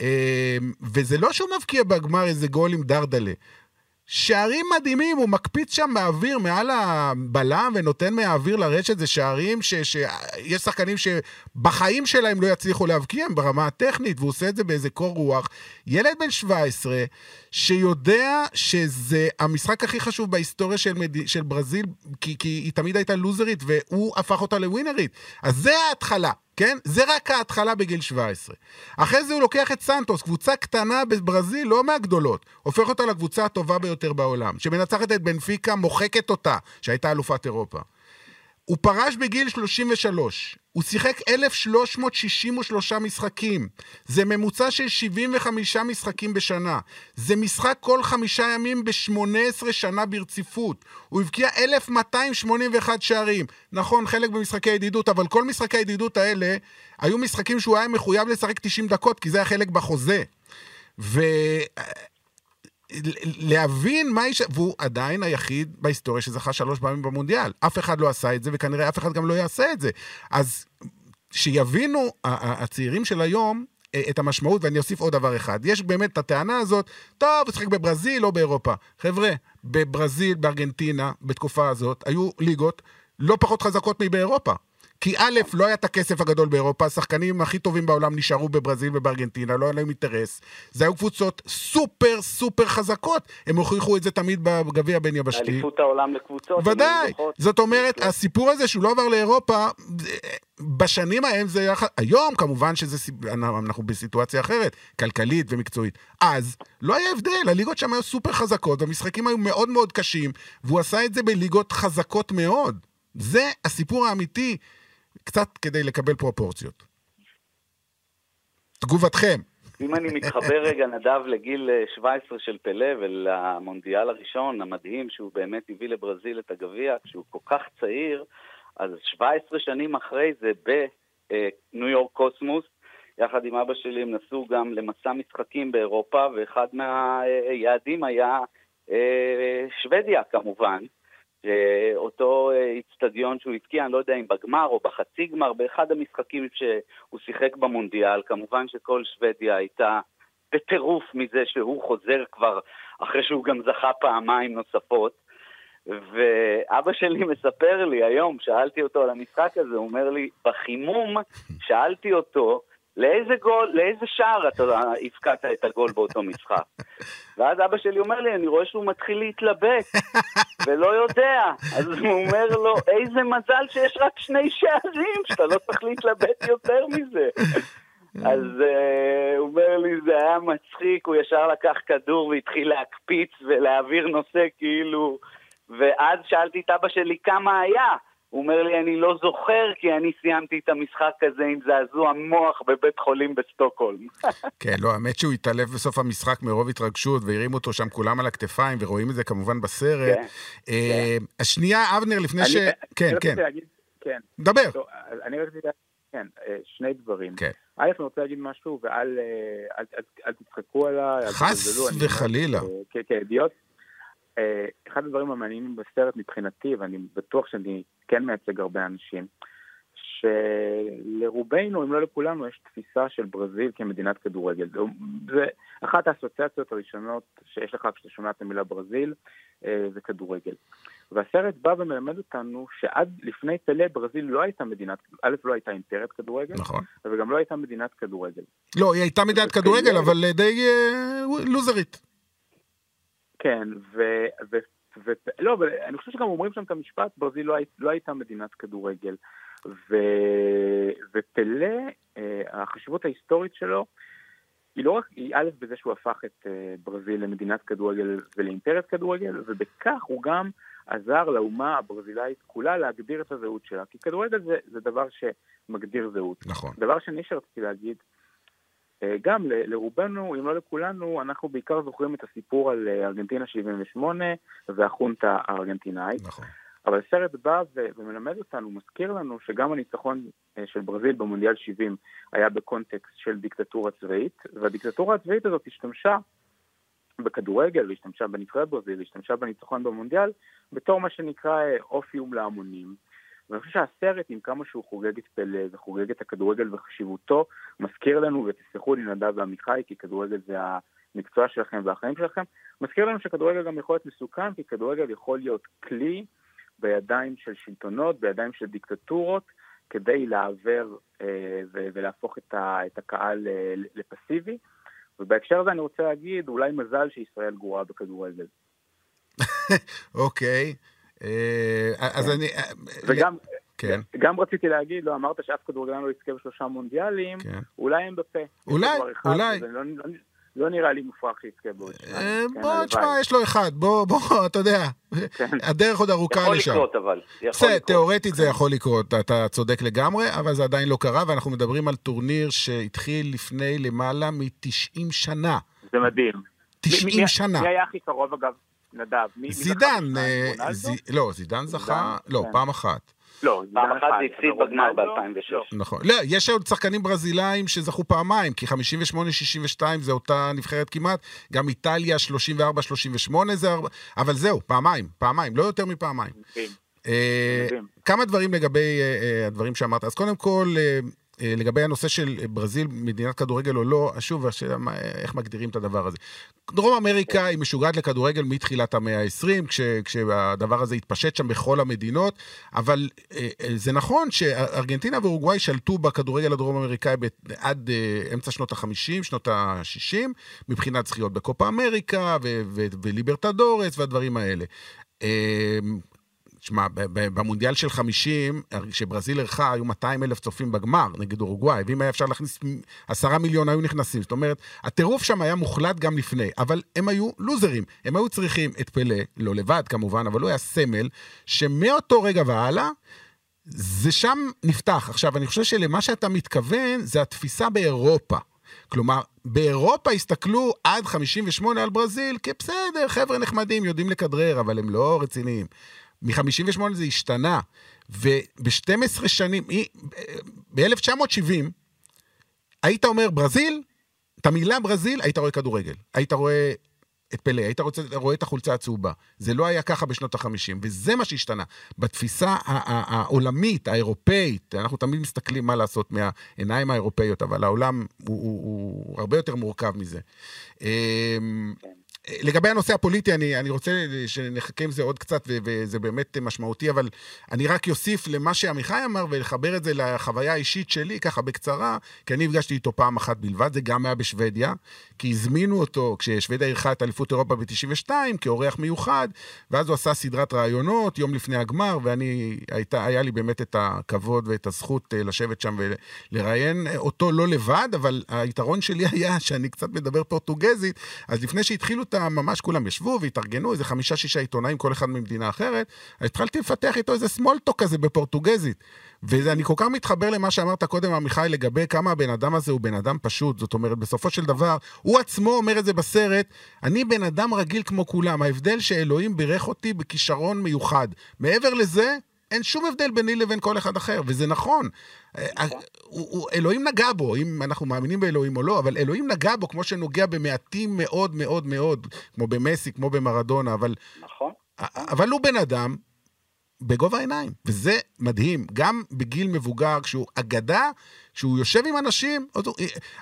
אה, וזה לא שהוא מבקיע בגמר איזה גול עם דרדלה. שערים מדהימים, הוא מקפיץ שם מהאוויר, מעל הבלם, ונותן מהאוויר לרשת, זה שערים ש- שיש שחקנים שבחיים שלהם לא יצליחו להבקיע הם ברמה הטכנית, והוא עושה את זה באיזה קור רוח. ילד בן 17, שיודע שזה המשחק הכי חשוב בהיסטוריה של, מד... של ברזיל, כי, כי היא תמיד הייתה לוזרית, והוא הפך אותה לווינרית. אז זה ההתחלה. כן? זה רק ההתחלה בגיל 17. אחרי זה הוא לוקח את סנטוס, קבוצה קטנה בברזיל, לא מהגדולות, הופך אותה לקבוצה הטובה ביותר בעולם, שמנצחת את בנפיקה, מוחקת אותה, שהייתה אלופת אירופה. הוא פרש בגיל 33, הוא שיחק 1,363 משחקים, זה ממוצע של 75 משחקים בשנה, זה משחק כל חמישה ימים ב-18 שנה ברציפות, הוא הבקיע 1,281 שערים, נכון, חלק במשחקי ידידות, אבל כל משחקי הידידות האלה היו משחקים שהוא היה מחויב לשחק 90 דקות, כי זה היה חלק בחוזה. ו... להבין מה יש... והוא עדיין היחיד בהיסטוריה שזכה שלוש פעמים במונדיאל. אף אחד לא עשה את זה, וכנראה אף אחד גם לא יעשה את זה. אז שיבינו הצעירים של היום אה, את המשמעות, ואני אוסיף עוד דבר אחד. יש באמת את הטענה הזאת, טוב, הוא שיחק בברזיל, לא באירופה. חבר'ה, בברזיל, בארגנטינה, בתקופה הזאת, היו ליגות לא פחות חזקות מבאירופה. כי א', לא היה את הכסף הגדול באירופה, השחקנים הכי טובים בעולם נשארו בברזיל ובארגנטינה, לא היה להם אינטרס. זה היו קבוצות סופר סופר חזקות, הם הוכיחו את זה תמיד בגביע הבין יבשתי. אליפות העולם לקבוצות. ודאי. זאת אומרת. הסיפור הזה שהוא לא עבר לאירופה, בשנים ההם זה היה... היום כמובן שזה... אנחנו בסיטואציה אחרת, כלכלית ומקצועית. אז לא היה הבדל, הליגות שם היו סופר חזקות, והמשחקים היו מאוד מאוד קשים, והוא עשה את זה בליגות חזקות מאוד. זה הסיפור האמיתי, קצת כדי לקבל פרופורציות. תגובתכם. אם אני מתחבר רגע, נדב, לגיל אה, 17 של פלא ולמונדיאל הראשון, המדהים, שהוא באמת הביא לברזיל את הגביע, כשהוא כל כך צעיר, אז 17 שנים אחרי זה בניו יורק קוסמוס, יחד עם אבא שלי הם נסעו גם למסע משחקים באירופה, ואחד מהיעדים היה אה, שוודיה כמובן. אותו אה, איצטדיון שהוא הבקיע, אני לא יודע אם בגמר או בחצי גמר, באחד המשחקים שהוא שיחק במונדיאל, כמובן שכל שוודיה הייתה בטירוף מזה שהוא חוזר כבר אחרי שהוא גם זכה פעמיים נוספות. ואבא שלי מספר לי היום, שאלתי אותו על המשחק הזה, הוא אומר לי, בחימום שאלתי אותו, לאיזה גול, לאיזה שער אתה הבקעת את הגול באותו משחק? [LAUGHS] ואז אבא שלי אומר לי, אני רואה שהוא מתחיל להתלבט, ולא יודע. אז הוא אומר לו, איזה מזל שיש רק שני שערים, שאתה לא צריך להתלבט יותר מזה. אז uh, הוא אומר לי, זה היה מצחיק, הוא ישר לקח כדור והתחיל להקפיץ ולהעביר נושא כאילו... ואז שאלתי את אבא שלי כמה היה. הוא אומר לי, אני לא זוכר, כי אני סיימתי את המשחק הזה עם זעזוע מוח בבית חולים בסטוקהולם. [LAUGHS] כן, לא, האמת שהוא התעלף בסוף המשחק מרוב התרגשות, והרים אותו שם כולם על הכתפיים, ורואים את זה כמובן בסרט. כן, אה, השנייה, אבנר, לפני ש... אני- כן, כן, להגיד, כן. דבר. לא, אני רציתי להגיד, כן, אה, שני דברים. כן. א', אני רוצה להגיד משהו, ואל אה, אל- אל- אל תצחקו עליי. אל חס תזלזלו, אומר, וחלילה. כ- כאידיוט. אה, אחד הדברים המעניינים בסרט מבחינתי, ואני בטוח שאני כן מייצג הרבה אנשים, שלרובנו, אם לא לכולנו, יש תפיסה של ברזיל כמדינת כדורגל. זה אחת האסוציאציות הראשונות שיש לך כשאתה שומע את המילה ברזיל, אה, זה כדורגל. והסרט בא ומלמד אותנו שעד לפני פלא ברזיל לא הייתה מדינת, א', לא הייתה אימפריית כדורגל, נכון. וגם לא הייתה מדינת כדורגל. לא, היא הייתה מדינת כדורגל, אבל אה, די אה, לוזרית. כן, ו... ו... ו... לא, אבל אני חושב שגם אומרים שם את המשפט, ברזיל לא, הי... לא הייתה מדינת כדורגל. ו... ופלא, אה, החשיבות ההיסטורית שלו, היא לא רק, היא א' בזה שהוא הפך את אה, ברזיל למדינת כדורגל ולאימפריית כדורגל, ובכך הוא גם עזר לאומה הברזילאית כולה להגדיר את הזהות שלה. כי כדורגל זה, זה דבר שמגדיר זהות. נכון. דבר שני שרציתי להגיד, גם ל- לרובנו, אם לא לכולנו, אנחנו בעיקר זוכרים את הסיפור על אה, ארגנטינה 78 והחונטה הארגנטינאית. נכון. אבל הסרט בא ומלמד אותנו, מזכיר לנו שגם הניצחון אה, של ברזיל במונדיאל 70 היה בקונטקסט של דיקטטורה צבאית, והדיקטטורה הצבאית הזאת השתמשה בכדורגל, והשתמשה בנבחרת ברזיל, והשתמשה בניצחון במונדיאל, בתור מה שנקרא אה, אופיום להמונים. ואני חושב שהסרט, עם כמה שהוא חוגג את פלא וחוגג את הכדורגל וחשיבותו, מזכיר לנו, ותסלחו לי נדב ועמיחי, כי כדורגל זה המקצוע שלכם והחיים שלכם, מזכיר לנו שכדורגל גם יכול להיות מסוכן, כי כדורגל יכול להיות כלי בידיים של שלטונות, בידיים של דיקטטורות, כדי לעוור אה, ולהפוך את, ה- את הקהל אה, לפסיבי. ובהקשר הזה אני רוצה להגיד, אולי מזל שישראל גרועה בכדורגל. [LAUGHS] אוקיי. אה, אז אני... אה, וגם, כן. גם רציתי להגיד, לא אמרת שאף כדורגלן לא יזכה בשלושה מונדיאלים, כן. אולי הם בפה. אולי, אחד, אולי. לא, לא, נראה לי מופרך שיזכה בעוד אה, שניים. כן, בוא. תשמע, יש לו אחד. בוא, בוא, [LAUGHS] אתה יודע. כן. הדרך עוד ארוכה יכול לשם. לקרות אבל. יכול בסדר. תיאורטית זה יכול לקרות, אתה צודק לגמרי, אבל זה עדיין לא קרה, ואנחנו מדברים על טורניר שהתחיל לפני למעלה מ-90 שנה. זה מדהים. 90 מי- שנה. מי היה הכי קרוב אגב? נדב. מי- מי זכה זידן? אה, לא, זידן זכה, זידן? לא, כן. פעם אחת. לא, פעם אחת זה הפסיד בגמר רונלדו? ב-2006. לא. נכון. לא, יש עוד שחקנים ברזילאים שזכו פעמיים, כי 58-62 זה אותה נבחרת כמעט, גם איטליה 34-38 זה הרבה, אבל זהו, פעמיים, פעמיים, לא יותר מפעמיים. אה. כמה דברים לגבי אה, הדברים שאמרת. אז קודם כל, לגבי הנושא של ברזיל, מדינת כדורגל או לא, שוב, השאלה איך מגדירים את הדבר הזה. דרום אמריקה היא משוגעת לכדורגל מתחילת המאה ה-20, כש, כשהדבר הזה התפשט שם בכל המדינות, אבל אה, אה, זה נכון שארגנטינה ואורוגוואי שלטו בכדורגל הדרום אמריקאי עד אה, אמצע שנות ה-50, שנות ה-60, מבחינת זכיות בקופה אמריקה וליברטדורס והדברים האלה. תשמע, במונדיאל של 50, כשברזיל אירחה, היו 200 אלף צופים בגמר נגד אורוגוואי, ואם היה אפשר להכניס עשרה מיליון, היו נכנסים. זאת אומרת, הטירוף שם היה מוחלט גם לפני, אבל הם היו לוזרים. הם היו צריכים את פלא, לא לבד כמובן, אבל הוא היה סמל, שמאותו רגע והלאה, זה שם נפתח. עכשיו, אני חושב שלמה שאתה מתכוון, זה התפיסה באירופה. כלומר, באירופה הסתכלו עד 58 על ברזיל כבסדר, חבר'ה נחמדים, יודעים לכדרר, אבל הם לא רציניים. מ-58 זה השתנה, וב-12 שנים, ב-1970, היית אומר ברזיל, את המילה ברזיל, היית רואה כדורגל. היית רואה את פלא, היית רוצה, רואה את החולצה הצהובה. זה לא היה ככה בשנות ה-50, וזה מה שהשתנה. בתפיסה העולמית, האירופאית, אנחנו תמיד מסתכלים מה לעשות מהעיניים האירופאיות, אבל העולם הוא, הוא, הוא הרבה יותר מורכב מזה. לגבי הנושא הפוליטי, אני, אני רוצה שנחכה עם זה עוד קצת, וזה באמת משמעותי, אבל אני רק אוסיף למה שעמיחי אמר, ולחבר את זה לחוויה האישית שלי, ככה בקצרה, כי אני נפגשתי איתו פעם אחת בלבד, זה גם היה בשוודיה, כי הזמינו אותו כששוודיה אירחה את אליפות אירופה ב-92, כאורח מיוחד, ואז הוא עשה סדרת ראיונות יום לפני הגמר, ואני, הייתה, היה לי באמת את הכבוד ואת הזכות אה, לשבת שם ולראיין אותו לא לבד, אבל היתרון שלי היה שאני קצת מדבר פורטוגזית, אז לפני שהתחילו את ה... ממש כולם ישבו והתארגנו, איזה חמישה-שישה עיתונאים, כל אחד ממדינה אחרת, התחלתי לפתח איתו איזה סמולטוק כזה בפורטוגזית. ואני כל כך מתחבר למה שאמרת קודם, עמיחי, לגבי כמה הבן אדם הזה הוא בן אדם פשוט. זאת אומרת, בסופו של דבר, הוא עצמו אומר את זה בסרט, אני בן אדם רגיל כמו כולם, ההבדל שאלוהים בירך אותי בכישרון מיוחד. מעבר לזה, אין שום הבדל ביני לבין כל אחד אחר, וזה נכון. אה, הוא- אלוהים נגע בו, אם אנחנו מאמינים באלוהים או לא, אבל אלוהים נגע בו כמו שנוגע במעטים מאוד מאוד מאוד, כמו במסי, כמו במרדונה, אבל, נכון. אבל הוא בן אדם, בגובה העיניים, וזה מדהים. גם בגיל מבוגר, כשהוא אגדה, כשהוא יושב עם אנשים,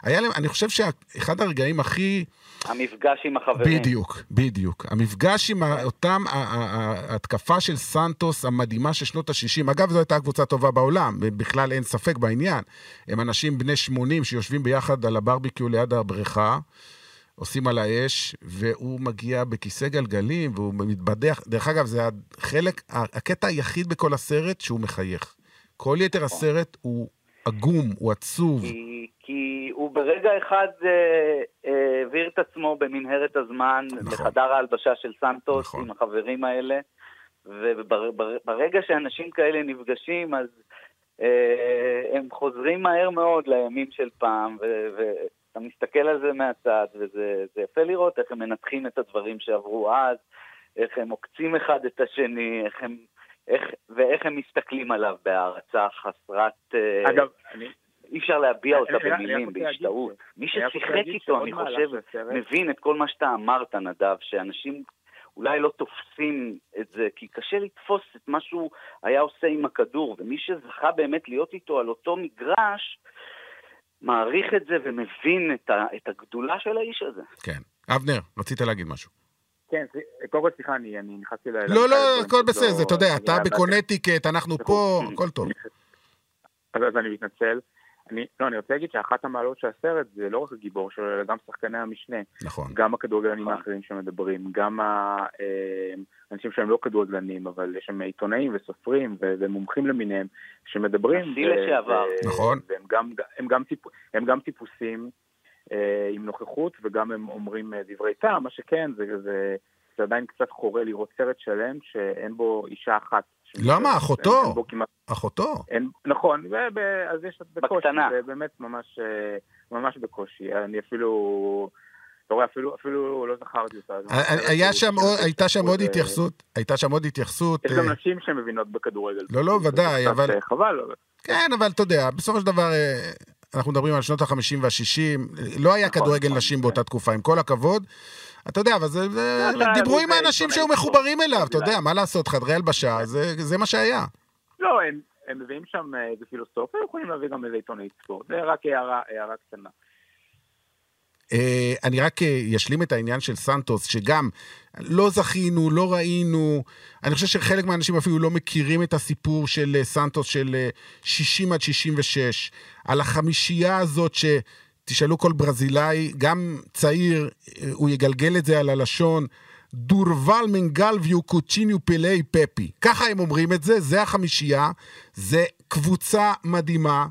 היה להם, אני חושב שאחד הרגעים הכי... המפגש עם החברים. בדיוק, בדיוק. המפגש עם אותם, ההתקפה של סנטוס המדהימה של שנות ה-60, אגב, זו הייתה קבוצה טובה בעולם, בכלל אין ספק בעניין. הם אנשים בני 80 שיושבים ביחד על הברביקיו ליד הבריכה, עושים על האש, והוא מגיע בכיסא גלגלים, והוא מתבדח. דרך אגב, זה החלק, הקטע היחיד בכל הסרט שהוא מחייך. כל יתר הסרט הוא עגום, הוא עצוב. כי, כי הוא ברגע אחד אה, אה, העביר את עצמו במנהרת הזמן נכון. לחדר ההלבשה של סנטוס נכון. עם החברים האלה, וברגע שאנשים כאלה נפגשים, אז אה, הם חוזרים מהר מאוד לימים של פעם, ו- ואתה מסתכל על זה מהצד, וזה זה יפה לראות איך הם מנתחים את הדברים שעברו אז, איך הם עוקצים אחד את השני, איך הם... איך, ואיך הם מסתכלים עליו בהערצה חסרת... אה, אגב, אני... אי אפשר להביע אותה אני- אני- אני במילים, בהשתאות. מי ששיחק איתו, אני חושב, מבין את כל מה שאתה אמרת, נדב, שאנשים אולי לא תופסים את זה, כי קשה לתפוס את מה שהוא היה עושה עם הכדור, ומי שזכה באמת להיות איתו על אותו מגרש, מעריך את זה ומבין את, ה, את הגדולה של האיש הזה. כן. אבנר, רצית להגיד משהו. כן, קודם כל סליחה, אני אני נכנסתי ל... לא, לא, הכל בסדר, זה, אתה יודע, אתה בקונטיקט, אנחנו פה. הכל טוב. [LAUGHS] אז, אז אני מתנצל. אני, לא, אני רוצה להגיד שאחת המעלות של הסרט זה לא רק הגיבור שלו, אלא גם שחקני המשנה. נכון. גם הכדורגלנים נכון. האחרים שמדברים, גם האנשים שהם לא כדורגלנים, אבל יש שם עיתונאים וסופרים ו- ומומחים למיניהם שמדברים. נשיא ו- לשעבר. ו- נכון. והם גם, הם גם, טיפ, הם גם טיפוסים אה, עם נוכחות וגם הם אומרים אה, דברי טעם, מה שכן, זה, זה, זה עדיין קצת חורה לראות סרט שלם שאין בו אישה אחת. למה? אחותו. אין בו כמעט אחותו. אין, נכון, אז יש בקושי, בקטנה. זה באמת ממש, אה, ממש בקושי. אני אפילו, אתה רואה, אפילו, אפילו לא זכרתי אותה. היה- ממש היה שם הייתה שם עוד התייחסות, הייתה שם עוד התייחסות. יש גם אה, נשים שמבינות בכדורגל. לא, לא, ודאי, אבל- אה, חבל. כן, אבל אתה יודע, בסופו של דבר, אה, אנחנו מדברים על שנות ה-50 וה-60, לא היה נכון, כדורגל נכון, נשים. באותה תקופה, עם כל הכבוד. אתה יודע, אבל זה, זה- אתה- דיברו עם האנשים שהיו. מחוברים אליו, אתה יודע, אולי. מה לעשות, חדרי הלבשה, זה- מה שהיה. לא, הם, מביאים שם אה, איזה פילוסוף, הם יכולים להביא גם איזה עיתונאי ספורט. זה רק הערה, קטנה. אה, אני רק אה, אשלים את העניין של סנטוס, שגם לא זכינו, לא ראינו, אני חושב שחלק מהאנשים אפילו לא מכירים את הסיפור של אה, סנטוס של אה, 60 עד 66, על החמישייה הזאת ש... תשאלו כל ברזילאי, גם צעיר, אה, הוא יגלגל את זה על הלשון. דורבל מנגלביו קוצ'יניו פלאי פפי. ככה הם אומרים את זה, זה החמישייה. זה קבוצה מדהימה.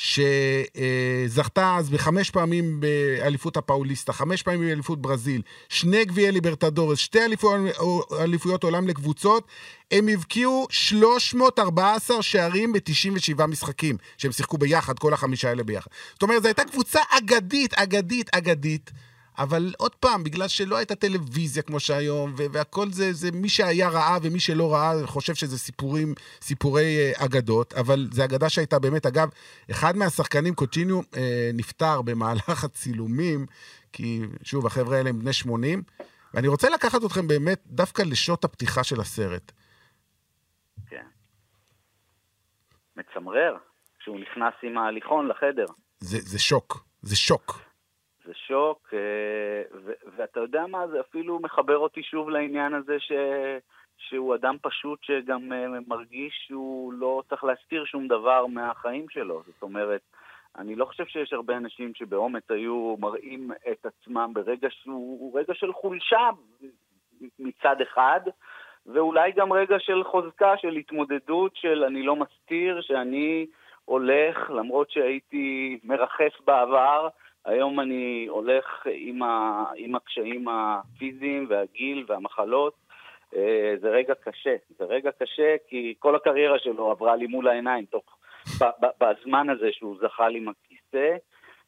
שזכתה אז בחמש פעמים באליפות הפאוליסטה, חמש פעמים באליפות ברזיל, שני גביעי ליברטדורס, שתי אליפויות, אליפויות עולם לקבוצות, הם הבקיעו 314 שערים ב-97 משחקים, שהם שיחקו ביחד, כל החמישה האלה ביחד. זאת אומרת, זו הייתה קבוצה אגדית, אגדית, אגדית. אבל עוד פעם, בגלל שלא הייתה טלוויזיה כמו שהיום, והכל זה, זה מי שהיה ראה ומי שלא ראה חושב שזה סיפורים, סיפורי אה, אגדות, אבל זו אגדה שהייתה באמת, אגב, אחד מהשחקנים, קוצ'יניו, אה, נפטר במהלך [LAUGHS] הצילומים, כי שוב, החבר'ה האלה הם בני 80, ואני רוצה לקחת אתכם באמת דווקא לשעות הפתיחה של הסרט. כן. מצמרר, כשהוא נכנס עם ההליכון לחדר. זה, זה שוק, זה שוק. זה שוק, אה, ו- ואתה יודע מה, זה אפילו מחבר אותי שוב לעניין הזה ש... שהוא אדם פשוט שגם אה, מרגיש שהוא לא צריך להסתיר שום דבר מהחיים שלו. זאת אומרת, אני לא חושב שיש הרבה אנשים שבאומץ היו מראים את עצמם ברגע שהוא רגע של חולשה מצד אחד, ואולי גם רגע של חוזקה, של התמודדות, של אני לא מסתיר, שאני הולך, למרות שהייתי מרחף בעבר, היום אני הולך עם, ה, עם הקשיים הפיזיים והגיל והמחלות. אה, זה רגע קשה, זה רגע קשה כי כל הקריירה שלו עברה לי מול העיניים תוך, ב, ב, בזמן הזה שהוא זחל עם הכיסא.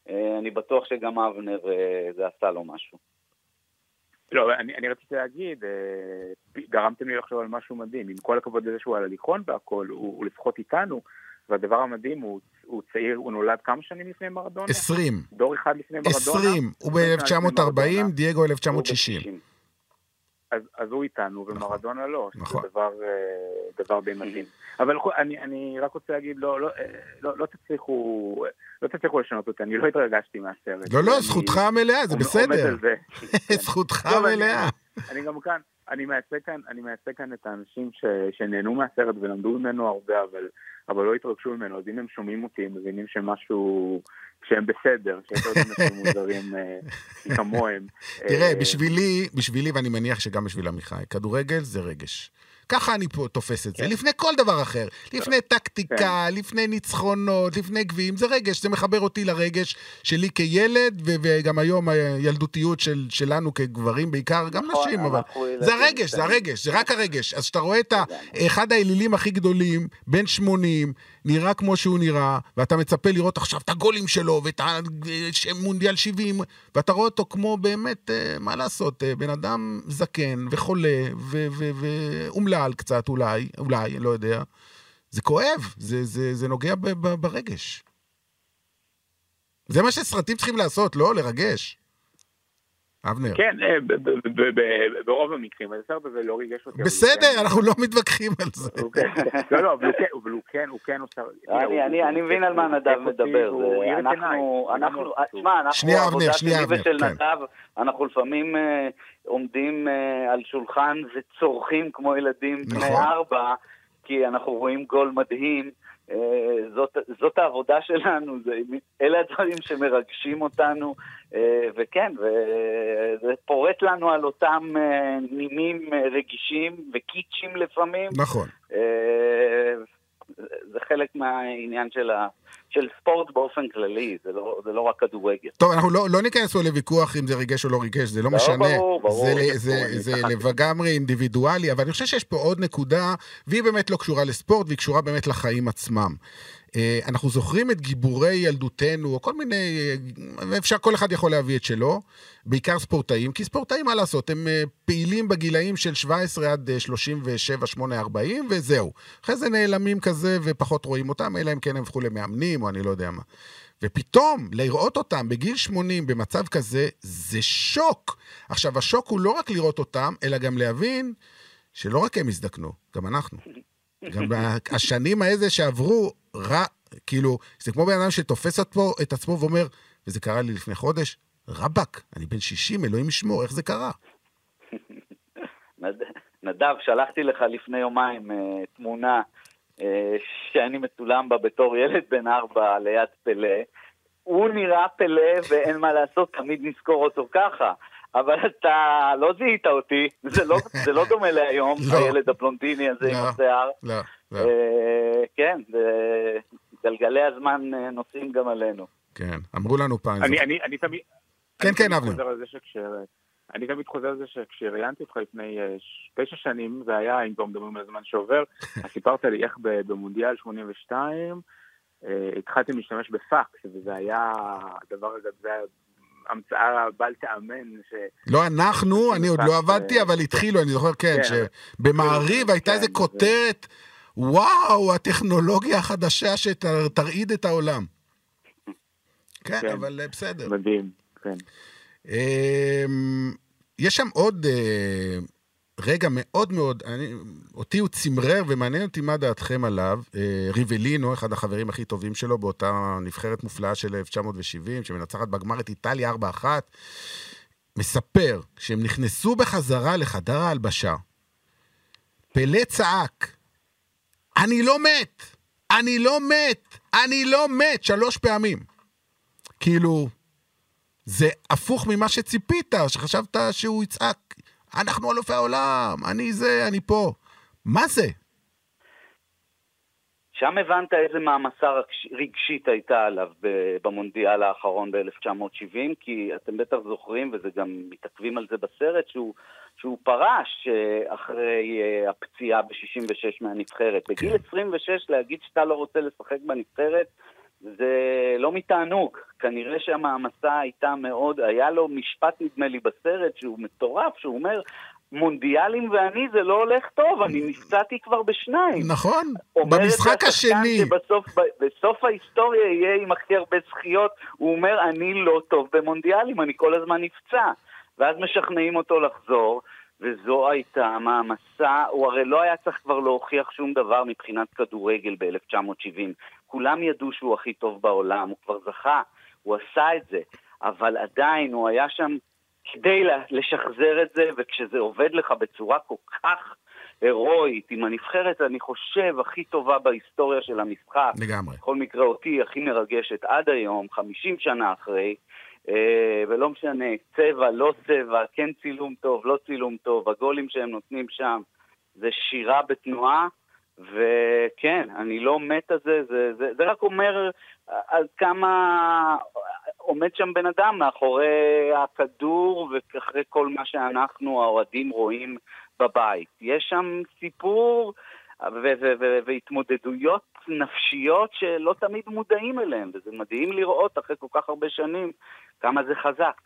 אה, אני בטוח שגם אבנר אה, זה עשה לו משהו. לא, אני, אני רציתי להגיד, גרמתם לי לחשוב על משהו מדהים. עם כל הכבוד לזה שהוא על הליכון והכל, הוא, הוא לפחות איתנו, והדבר המדהים הוא, הוא צעיר, הוא נולד כמה שנים לפני מרדונה? 20. דור אחד לפני מרדונה? 20. הוא ב-1940, דייגו 1960. אז, אז הוא איתנו ומרדונה לא, נכון. שזה דבר, אה, דבר די מדהים. אבל אני, אני רק רוצה להגיד, לא, לא, אה, לא, לא תצליחו, לא תצליחו לשנות אותי, אני לא התרגשתי מהסרט. לא, לא, זכותך המלאה, זה בסדר. זה. [LAUGHS] זכותך המלאה. אני גם כאן, אני מייצג כאן, אני מייצג כאן את האנשים ש, שנהנו מהסרט ולמדו ממנו הרבה, אבל, אבל לא התרגשו ממנו, אז אם הם שומעים אותי, הם מבינים שמשהו, שהם בסדר, שיש עוד אנשים מוזרים אה, כמוהם. תראה, אה, בשבילי, בשבילי, ואני מניח שגם בשביל עמיחי, כדורגל זה רגש. ככה אני פה תופס את זה, כן. לפני כל דבר אחר. לפני טקטיקה, לפני ניצחונות, לפני גביעים, זה רגש, זה מחבר אותי לרגש שלי כילד, ו- וגם היום הילדותיות של, שלנו כגברים בעיקר, גם נכון, נשים, אבל... זה הרגש, זה. הרגש, זה רק הרגש. אז כשאתה רואה את אחד האלילים הכי גדולים, בן 80, נראה כמו שהוא נראה, ואתה מצפה לראות עכשיו את הגולים שלו, ואת המונדיאל 70, ואתה רואה אותו כמו באמת, אה, מה לעשות, אה, בן אדם זקן וחולה, ואומלל קצת אולי, אולי, לא יודע. זה כואב, זה, זה, זה נוגע ברגש. זה מה שסרטים צריכים לעשות, לא? לרגש. אבנר. כן, אה, ב- ב- ב- ב- ברוב המקרים, אבל הסרט הזה לא ריגש אותי. בסדר, אנחנו לא מתווכחים על זה. כן- לא, לא, אבל הוא כן, אבל הוא כן, הוא כן עושה... אני, אני, אני מבין על מה נדב מדבר. אנחנו, אנחנו, תשמע, אנחנו, שנייה, אבנר, העבודה שנייה, שלי אבנר, ושל כן. נדב, אנחנו לפעמים אה, עומדים אה, על שולחן וצורכים כמו ילדים בני נכון. ארבע, כי אנחנו רואים גול מדהים. אה, זאת, זאת העבודה שלנו, זה, אלה הדברים שמרגשים אותנו, אה, וכן, וזה פורט לנו על אותם אה, נימים רגישים וקיצ'ים לפעמים, נכון. זה חלק מהעניין של, ה, של ספורט באופן כללי, זה לא, זה לא רק כדורגל. טוב, אנחנו לא, לא ניכנס פה לוויכוח אם זה ריגש או לא ריגש, זה לא, לא, משנה. ברור, ברור, זה, זה זה, ברור, זה, לגמרי אינדיבידואלי, אבל אני חושב שיש פה עוד נקודה, והיא באמת לא קשורה לספורט, והיא קשורה באמת לחיים עצמם. אה, אנחנו זוכרים את גיבורי ילדותנו, או כל מיני, אה, אפשר, כל אחד יכול להביא את שלו, בעיקר ספורטאים, כי ספורטאים, מה לעשות, הם אה, פעילים בגילאים של 17 עד אה, 37, 8, 40, וזהו. אחרי זה נעלמים כזה ופחות רואים אותם, אלא אם כן הם הפכו למאמנים, או אני לא יודע מה. ופתאום, לראות אותם בגיל 80 במצב כזה, זה שוק. עכשיו, השוק הוא לא רק לראות אותם, אלא גם להבין שלא רק הם הזדקנו, גם אנחנו. גם השנים האלה שעברו, רע, כאילו, זה כמו בן אדם שתופס פה, את עצמו ואומר, וזה קרה לי לפני חודש, רבאק, אני בן 60, אלוהים ישמור, איך זה קרה? נד... נדב, שלחתי לך לפני יומיים אה, תמונה שאני מצולם בה בתור ילד בן ארבע ליד פלא. הוא נראה פלא ואין מה לעשות, תמיד נזכור אותו ככה. אבל אתה לא זיהית אותי, זה לא, זה לא דומה להיום, לא. הילד הפלונטיני הזה עם לא. השיער. לא, לא, אה, כן, זה- גלגלי הזמן אה, נוסעים גם עלינו. כן, אמרו לנו פעם. אני, זה- אני, אני תמיד... כן, אני כן, אבנר. אני תמיד חוזר על זה שכשראיינתי אותך לפני אה, תשע שנים, זה היה, אם כבר מדברים על הזמן שעובר, [LAUGHS] אז סיפרת לי איך במונדיאל 82 אה, התחלתם להשתמש בפקס, וזה היה הדבר הזה, זה היה המצאה בל תיאמן, ש... לא אנחנו, אני עוד לא פקס, עבדתי, אה, אבל התחילו, אני זוכר, כן, כן, שבמעריב כן, הייתה איזה זה- כותרת, וואו, הטכנולוגיה החדשה שתרעיד את העולם. [LAUGHS] כן, כן. אבל אה, בסדר. מדהים, כן. אמ, יש שם עוד אה, רגע מאוד מאוד, אני, אותי הוא צמרר ומעניין אותי מה דעתכם עליו. אה, ריבלינו, אחד החברים הכי טובים שלו באותה נבחרת מופלאה של 1970, שמנצחת בגמר את איטליה 4-1, מספר שהם נכנסו בחזרה לחדר ההלבשה. פלא צעק, אני לא מת! אני לא מת! אני לא מת! שלוש פעמים. כאילו, זה הפוך ממה שציפית, שחשבת שהוא יצעק, אנחנו אלופי העולם, אני זה, אני פה. מה זה? שם הבנת איזה מעמסה רגש- רגשית הייתה עליו במונדיאל האחרון ב-1970, כי אתם בטח זוכרים, וזה גם מתעכבים על זה בסרט, שהוא, שהוא פרש אה, אחרי אה, הפציעה ב-66 מהנבחרת. בגיל 26 להגיד שאתה לא רוצה לשחק בנבחרת, זה לא מתענוג. כנראה שהמעמסה הייתה מאוד, היה לו משפט נדמה לי בסרט שהוא מטורף, שהוא אומר, מונדיאלים ואני זה לא הולך טוב, אני [LAUGHS] נפצעתי כבר בשניים. נכון? במשחק השני. שבסוף בסוף ההיסטוריה יהיה עם הכי הרבה זכיות, הוא אומר, אני לא טוב במונדיאלים, אני כל הזמן נפצע. ואז משכנעים אותו לחזור, וזו הייתה מעמסה, הוא הרי לא היה צריך כבר להוכיח שום דבר מבחינת כדורגל ב-1970. כולם ידעו שהוא הכי טוב בעולם, הוא כבר זכה, הוא עשה את זה, אבל עדיין הוא היה שם כדי לשחזר את זה, וכשזה עובד לך בצורה כל כך הירואית, עם הנבחרת, אני חושב, הכי טובה בהיסטוריה של המשחק. לגמרי. בכל מקרה, אותי הכי מרגשת עד היום, 50 שנה אחרי, אה, ולא משנה, צבע, לא צבע, כן צילום טוב, לא צילום טוב, הגולים שהם נותנים שם זה שירה בתנועה, וכן, אני לא מת על זה, זה, זה, זה רק אומר על כמה עומד שם בן אדם מאחורי הכדור ואחרי כל מה שאנחנו האוהדים רואים בבית. יש שם סיפור והתמודדויות נפשיות שלא תמיד מודעים אליהן, וזה מדהים לראות אחרי כל כך הרבה שנים כמה זה חזק.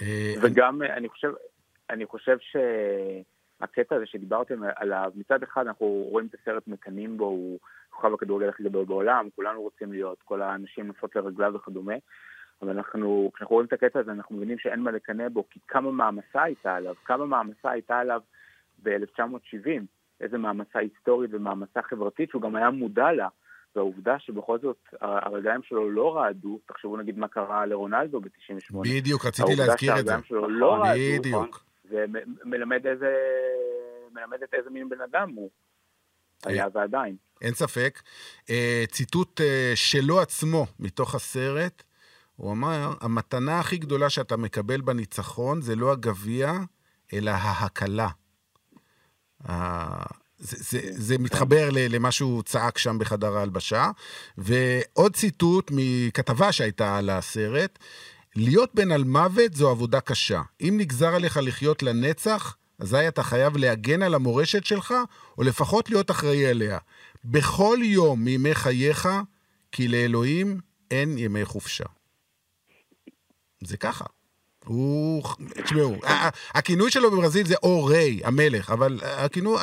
אה, וגם אני חושב, אני חושב שהקטע הזה שדיברתם עליו, מצד אחד אנחנו רואים את הסרט מקנאים בו, הוא כוכב הכדורגל הכי גדול בעולם, כולנו רוצים להיות, כל האנשים נופלות לרגליו וכדומה, אבל אנחנו, כשאנחנו רואים את הקטע הזה, אנחנו מבינים שאין מה לקנא בו, כי כמה מעמסה הייתה עליו, כמה מעמסה הייתה עליו ב-1970, איזה מעמסה היסטורית ומעמסה חברתית שהוא גם היה מודע לה. והעובדה שבכל זאת הרגליים שלו לא רעדו, תחשבו נגיד מה קרה לרונלדו ב-98. בדיוק, רציתי להזכיר את זה. העובדה שהרגליים שלו לא נכון, רעדו, בדיוק. זה מלמד איזה, מלמד את איזה מין בן אדם הוא היה ועדיין. אין ספק. אה, ציטוט אה, שלו עצמו מתוך הסרט, הוא אמר, המתנה הכי גדולה שאתה מקבל בניצחון זה לא הגביע, אלא ההקלה. זה, זה, זה מתחבר למה שהוא צעק שם בחדר ההלבשה. ועוד ציטוט מכתבה שהייתה על הסרט, להיות בן על מוות זו עבודה קשה. אם נגזר עליך לחיות לנצח, אזי אתה חייב להגן על המורשת שלך, או לפחות להיות אחראי עליה. בכל יום מימי חייך, כי לאלוהים אין ימי חופשה. זה ככה. הוא, תשמעו, הכינוי שלו בברזיל זה או ריי, המלך, אבל הכינוי,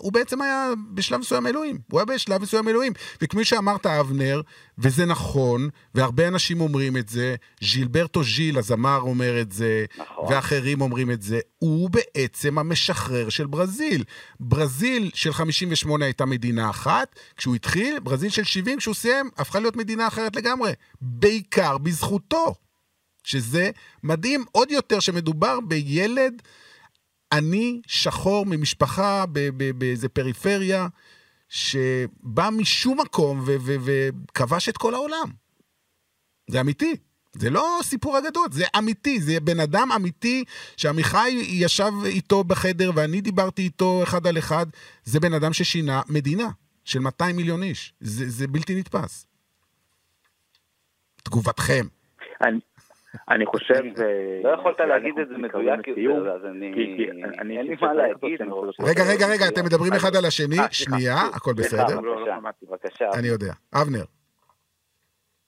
הוא בעצם היה בשלב מסוים אלוהים. הוא היה בשלב מסוים אלוהים. וכפי שאמרת, אבנר, וזה נכון, והרבה אנשים אומרים את זה, ז'ילברטו ז'יל, הזמר, אומר את זה, נכון. ואחרים אומרים את זה, הוא בעצם המשחרר של ברזיל. ברזיל של 58 הייתה מדינה אחת, כשהוא התחיל, ברזיל של 70, כשהוא סיים, הפכה להיות מדינה אחרת לגמרי. בעיקר בזכותו. שזה מדהים עוד יותר שמדובר בילד עני, שחור, ממשפחה באיזה פריפריה, שבא משום מקום וכבש את כל העולם. זה אמיתי. זה לא סיפור אגדות, זה אמיתי, זה בן אדם אמיתי שעמיחי ישב איתו בחדר ואני דיברתי איתו אחד על אחד, זה בן אדם ששינה מדינה של 200 מיליון איש. זה, זה בלתי נתפס. תגובתכם. אני, אני חושב... לא יכולת להגיד את זה מדויק יותר, אז אני... אין לי מה להגיד. רגע, רגע, רגע, אתם מדברים אחד על השני, אה, שנייה, הכל בסדר. בבקשה. אני יודע. אבנר.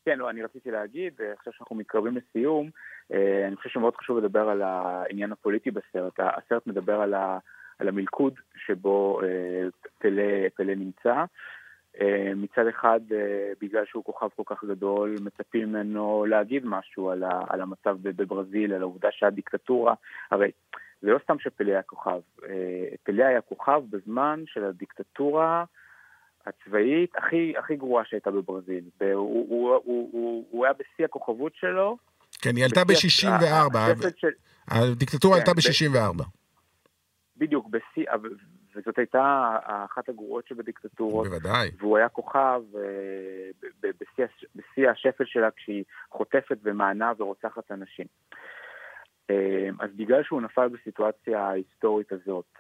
כן, לא, אני רציתי להגיד, אה, עכשיו שאנחנו מתקרבים לסיום, אה, אני חושב שמאוד חשוב לדבר על העניין הפוליטי בסרט. הסרט מדבר על המלכוד שבו פלא נמצא. אה, מצד אחד, אה, בגלל שהוא כוכב כל כך גדול, מצפים ממנו להגיד משהו על, ה, על המצב בברזיל, על העובדה שהדיקטטורה, הרי זה לא סתם שפלא היה כוכב, אה, פלא היה כוכב בזמן של הדיקטטורה הצבאית הכי, הכי גרועה שהייתה בברזיל. הוא, הוא, הוא, הוא, הוא, הוא היה בשיא הכוכבות שלו. כן, היא עלתה ב-64, הדיקטטורה עלתה ב-64. בדיוק, בשיא, וזאת הייתה אחת הגרועות שבדיקטטורות. בוודאי. והוא היה כוכב אה, בשיא, השפל שלה כשהיא חוטפת ומענה ורוצחת אנשים. אה, אז בגלל שהוא נפל בסיטואציה ההיסטורית הזאת,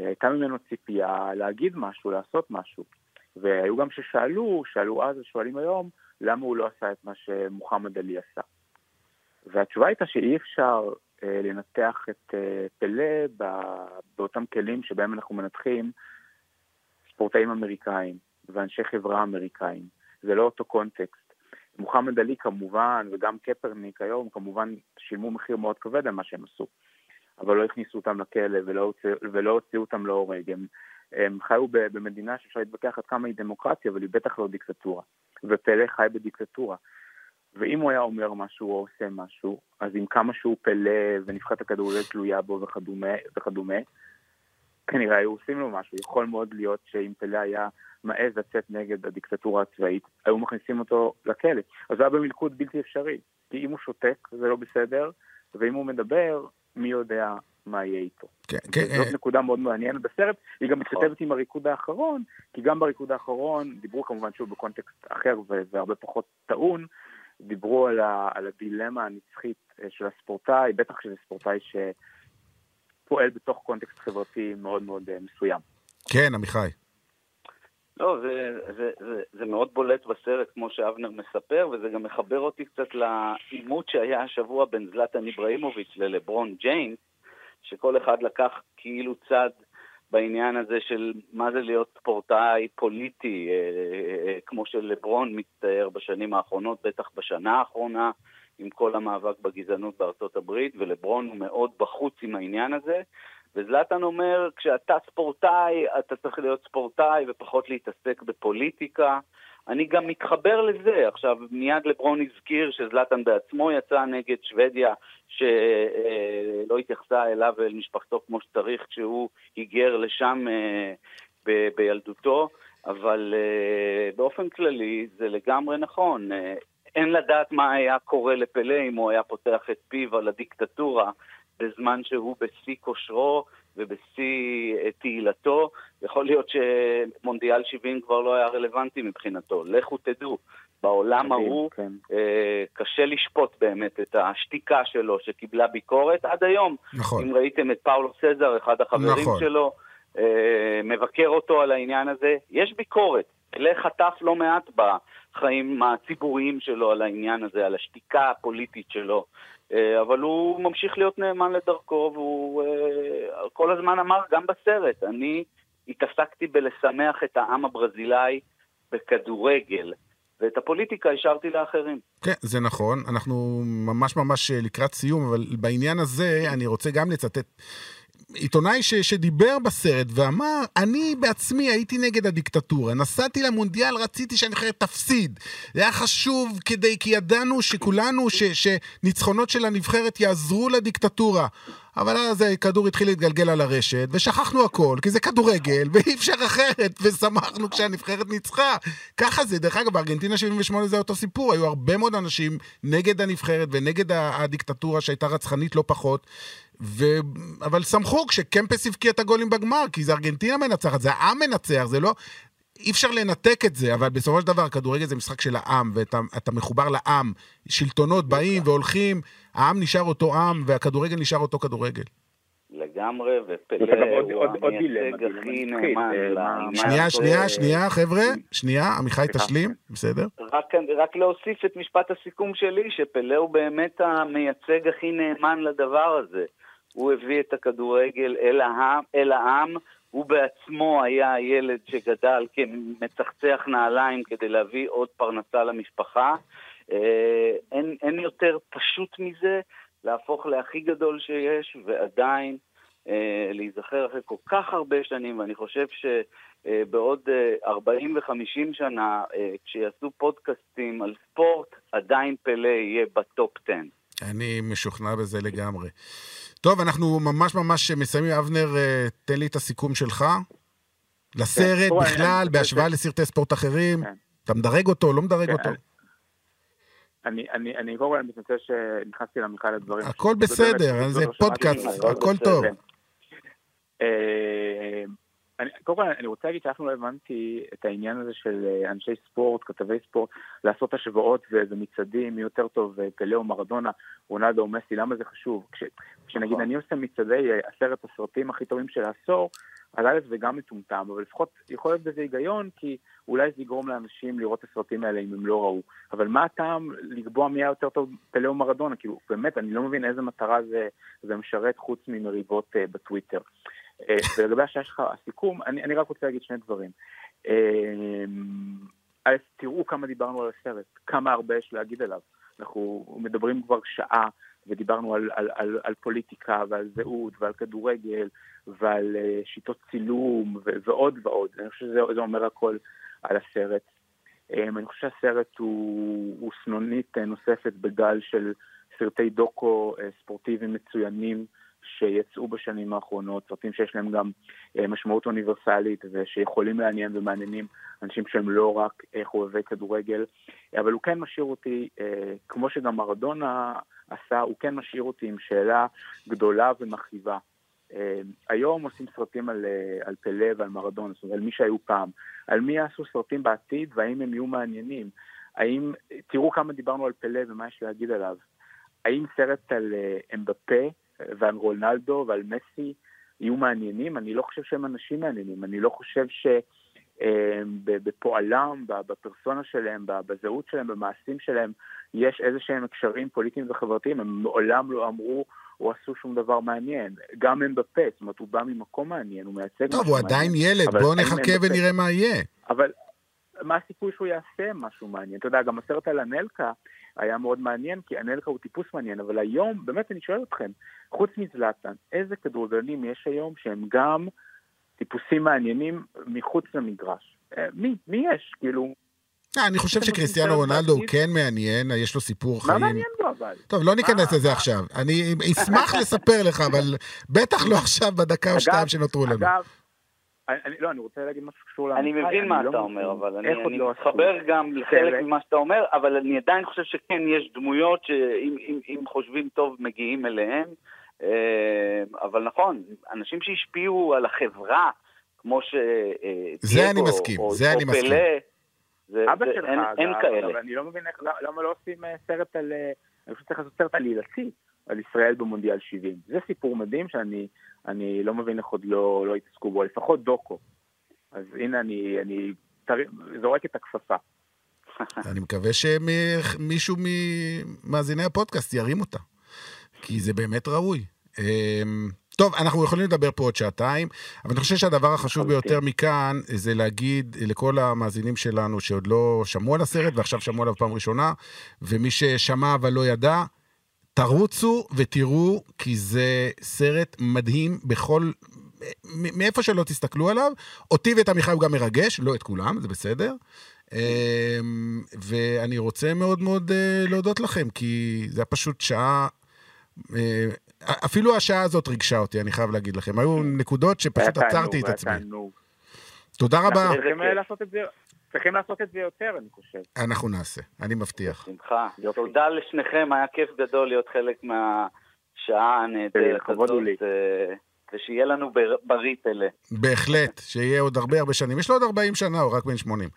אה, הייתה ממנו ציפייה להגיד משהו, לעשות משהו. והיו גם ששאלו, שאלו אז ושואלים היום, למה הוא לא עשה את מה שמוחמד עלי עשה. והתשובה הייתה שאי אפשר לנתח את אה, פלא באותם כלים שבהם אנחנו מנתחים ספורטאים אמריקאים ואנשי חברה אמריקאים. זה לא אותו קונטקסט. מוחמד עלי כמובן, וגם קפרניק היום, כמובן שילמו מחיר מאוד כבד על מה שהם עשו. אבל לא הכניסו אותם לכלא ולא, ולא הוציאו אותם להורג. הם, הם חיו במדינה שאפשר להתווכח עד כמה היא דמוקרטיה, אבל היא בטח לא דיקטטורה. ופלא חי בדיקטטורה. ואם הוא היה אומר משהו או עושה משהו, אז עם כמה שהוא פלא ונבחרת הכדורגל תלויה בו וכדומה, וכדומה, כנראה היו עושים לו משהו. יכול מאוד להיות שאם פלא היה מעז לצאת נגד הדיקטטורה הצבאית, היו מכניסים אותו לכלא. אז זה היה במלכוד בלתי אפשרי. כי אם הוא שותק זה לא בסדר, ואם הוא מדבר, מי יודע מה יהיה איתו. כן, כן, זאת אה, נקודה מאוד מעניינת בסרט, היא גם מתכתבת עם הריקוד האחרון, כי גם בריקוד האחרון, דיברו כמובן שוב בקונטקסט אחר והרבה פחות טעון, דיברו על, ה- על הדילמה הנצחית אה, של הספורטאי, בטח שזה ספורטאי שפועל בתוך קונטקסט חברתי מאוד מאוד אה, מסוים. כן, עמיחי. לא, זה, זה, זה, זה מאוד בולט בסרט, כמו שאבנר מספר, וזה גם מחבר אותי קצת לעימות שהיה השבוע בין זלטן איבראימוביץ' ללברון ג'יימס, שכל אחד לקח כאילו צד בעניין הזה של מה זה להיות ספורטאי פוליטי, אה, אה, כמו שלברון מצטייר בשנים האחרונות, בטח בשנה האחרונה, עם כל המאבק בגזענות בארצות הברית, ולברון הוא מאוד בחוץ עם העניין הזה. וזלטן אומר, כשאתה ספורטאי, אתה צריך להיות ספורטאי ופחות להתעסק בפוליטיקה. אני גם מתחבר לזה. עכשיו, מיד לברון הזכיר שזלטן בעצמו יצא נגד שוודיה, שלא התייחסה אליו ואל משפחתו כמו שצריך כשהוא היגר לשם אה, ב- בילדותו, אבל אה, באופן כללי זה לגמרי נכון. אה, אין לדעת מה היה קורה לפלא אם הוא היה פותח את פיו על הדיקטטורה בזמן שהוא בשיא כושרו ובשיא אה, תהילתו. יכול להיות שמונדיאל 70 כבר לא היה רלוונטי מבחינתו. לכו תדעו. בעולם ההוא כן. אה, קשה לשפוט באמת את השתיקה שלו שקיבלה ביקורת עד היום. נכון. אם ראיתם את פאולו סזר, אחד החברים נכון. שלו, אה, מבקר אותו על העניין הזה, יש ביקורת. פלא חטף לא מעט בחיים הציבוריים שלו על העניין הזה, על השתיקה הפוליטית שלו. אה, אבל הוא ממשיך להיות נאמן לדרכו, והוא אה, כל הזמן אמר, גם בסרט, אני התעסקתי בלשמח את העם הברזילאי בכדורגל, ואת הפוליטיקה השארתי לאחרים. כן, זה נכון. אנחנו ממש ממש אה, לקראת סיום, אבל בעניין הזה אני רוצה גם לצטט עיתונאי ש, שדיבר בסרט ואמר, אני בעצמי הייתי נגד הדיקטטורה, נסעתי למונדיאל, רציתי שהנבחרת תפסיד. זה היה חשוב כדי, כי ידענו שכולנו, ש, שניצחונות של הנבחרת יעזרו לדיקטטורה. אבל אז הכדור התחיל להתגלגל על הרשת, ושכחנו הכל, כי זה כדורגל, [LAUGHS] ואי אפשר אחרת, ושמחנו כשהנבחרת ניצחה. ככה זה, דרך אגב, בארגנטינה 78 זה אותו סיפור, היו הרבה מאוד אנשים נגד הנבחרת ונגד הדיקטטורה שהייתה רצחנית לא פחות. ו... אבל שמחו כשקמפס הבקיע את הגולים בגמר, כי זה ארגנטינה מנצחת, זה העם מנצח, זה לא... אי אפשר לנתק את זה, אבל בסופו של דבר כדורגל זה משחק של העם, ואתה אתה מחובר לעם. שלטונות באים והולכים, העם נשאר אותו עם, והכדורגל נשאר אותו כדורגל. לגמרי, ופלא הוא המייצג הכי נאמן אה, שנייה. שנייה, שנייה, חבר'ה, שנייה, עמיחי. תשלים, בסדר? רק להוסיף את משפט הסיכום שלי, שפלא הוא באמת המייצג הכי נאמן לדבר הזה. הוא הביא את הכדורגל אל העם, אל העם. הוא בעצמו היה הילד שגדל כמצחצח נעליים כדי להביא עוד פרנסה למשפחה. אה, אין, אין יותר פשוט מזה להפוך להכי גדול שיש, ועדיין אה, להיזכר אחרי כל כך הרבה שנים, ואני חושב שבעוד אה, 40 ו-50 שנה, אה, כשיעשו פודקאסטים על ספורט, עדיין פלא יהיה בטופ 10. אני משוכנע בזה לגמרי. טוב, אנחנו ממש ממש מסיימים. אבנר, אה, תן לי את הסיכום שלך. לסרט אני- בכלל, בהשוואה לסרטי ספורט אחרים. כן. אתה מדרג אותו, לא מדרג כן, אותו? אני, אני, אני קודם כל מתנצל שנכנסתי למיכל לדברים. הכל בסדר, זה לא פודקאסט. הכל טוב. אני, קודם כל אני רוצה להגיד שאף לא הבנתי את העניין הזה של אה, אנשי ספורט, כתבי ספורט, לעשות השוואות ומצעדים, מי יותר טוב, אה, פלא או מרדונה, רונלדו או מסי, למה זה חשוב? כש, כשנגיד נכון. אני עושה מצעדי אה, עשרת הסרטים הכי טובים של העשור, אז א' זה גם מטומטם, אבל לפחות יכול להיות בזה היגיון, כי אולי זה יגרום לאנשים לראות את הסרטים האלה אם הם לא ראו. אבל מה הטעם לקבוע מי היה יותר טוב, פלא או מרדונה? כאילו, באמת, אני לא מבין איזה מטרה זה, זה משרת חוץ ממריבות uh, בטוויטר. Uh, ולגבי השעה שלך, הסיכום, אני, אני רק רוצה להגיד שני דברים. Uh, א', תראו כמה דיברנו על הסרט, כמה הרבה יש להגיד עליו. אנחנו מדברים כבר שעה, ודיברנו על, על, על, על פוליטיקה ועל זהות ועל כדורגל ועל uh, שיטות צילום ו- ועוד ועוד. אני חושב שזה זה אומר הכל על הסרט. אני חושב שהסרט הוא, הוא סנונית נוספת בגל של סרטי דוקו ספורטיביים מצוינים שיצאו בשנים האחרונות, סרטים שיש להם גם משמעות אוניברסלית ושיכולים לעניין ומעניינים אנשים שהם לא רק חובבי כדורגל, אבל הוא כן משאיר אותי, כמו שגם מרדונה עשה, הוא כן משאיר אותי עם שאלה גדולה ומכאיבה. היום עושים סרטים על, על פלא ועל מרדונה, זאת אומרת, על מי שהיו פעם. על מי יעשו סרטים בעתיד והאם הם יהיו מעניינים. האם, תראו כמה דיברנו על פלא ומה יש להגיד עליו. האם סרט על אמבפה ועל רונלדו ועל מסי יהיו מעניינים? אני לא חושב שהם אנשים מעניינים. אני לא חושב שבפועלם, בפרסונה שלהם, בזהות שלהם, במעשים שלהם, יש איזה שהם הקשרים פוליטיים וחברתיים. הם מעולם לא אמרו... או עשו שום דבר מעניין. גם הם בפה, זאת אומרת, הוא בא ממקום מעניין, הוא מייצג טוב, הוא עדיין ילד, בואו נחכה ונראה מה יהיה. אבל מה הסיכוי שהוא יעשה משהו מעניין? אתה יודע, גם הסרט על אנלקה היה מאוד מעניין, כי אנלקה הוא טיפוס מעניין, אבל היום, באמת אני שואל אתכם, חוץ מזלאטן, איזה כדורגלנים יש היום שהם גם טיפוסים מעניינים מחוץ למגרש? מי? מי יש? כאילו... אני חושב שקריסטיאנו רונלדו הוא כן מעניין, יש לו סיפור חיים. מה מעניין בו אבל? טוב, לא ניכנס לזה עכשיו. אני אשמח לספר לך, אבל בטח לא עכשיו בדקה או שתיים שנותרו לנו. אגב, לא, אני רוצה להגיד משהו שקשור אני מבין מה אתה אומר, אבל אני מתחבר גם לחלק ממה שאתה אומר, אבל אני עדיין חושב שכן יש דמויות שאם חושבים טוב מגיעים אליהן, אבל נכון, אנשים שהשפיעו על החברה, כמו ש... זה אני מסכים, זה אני מסכים. זה, אבא זה, שלך, אין, אגב, אין כאלה. אבל אני לא מבין איך, למה לא עושים סרט על, אני חושב שצריך לעשות סרט עלילתי על ישראל במונדיאל 70. זה סיפור מדהים שאני אני לא מבין איך עוד לא, לא התעסקו בו, לפחות דוקו. אז הנה אני, אני תר... זורק את הכפפה. [LAUGHS] אני מקווה שמישהו ממאזיני הפודקאסט ירים אותה, כי זה באמת ראוי. טוב, אנחנו יכולים לדבר פה עוד שעתיים, אבל אני חושב שהדבר החשוב ביותר מכאן זה להגיד לכל המאזינים שלנו שעוד לא שמעו על הסרט ועכשיו שמעו עליו פעם ראשונה, ומי ששמע אבל לא ידע, תרוצו ותראו, כי זה סרט מדהים בכל... מאיפה שלא תסתכלו עליו. אותי ואת עמיחי הוא גם מרגש, לא את כולם, זה בסדר. ואני רוצה מאוד מאוד להודות לכם, כי זה היה פשוט שעה... אפילו השעה הזאת ריגשה אותי, אני חייב להגיד לכם. היו נקודות שפשוט עצרתי את עצמי. תודה רבה. צריכים לעשות את זה יותר, אני חושב. אנחנו נעשה, אני מבטיח. בשמחה. תודה לשניכם, היה כיף גדול להיות חלק מהשעה הנהדרת הזאת. ושיהיה לנו בריא פלא. בהחלט, שיהיה עוד הרבה הרבה שנים. יש לו עוד 40 שנה, הוא רק בן 80.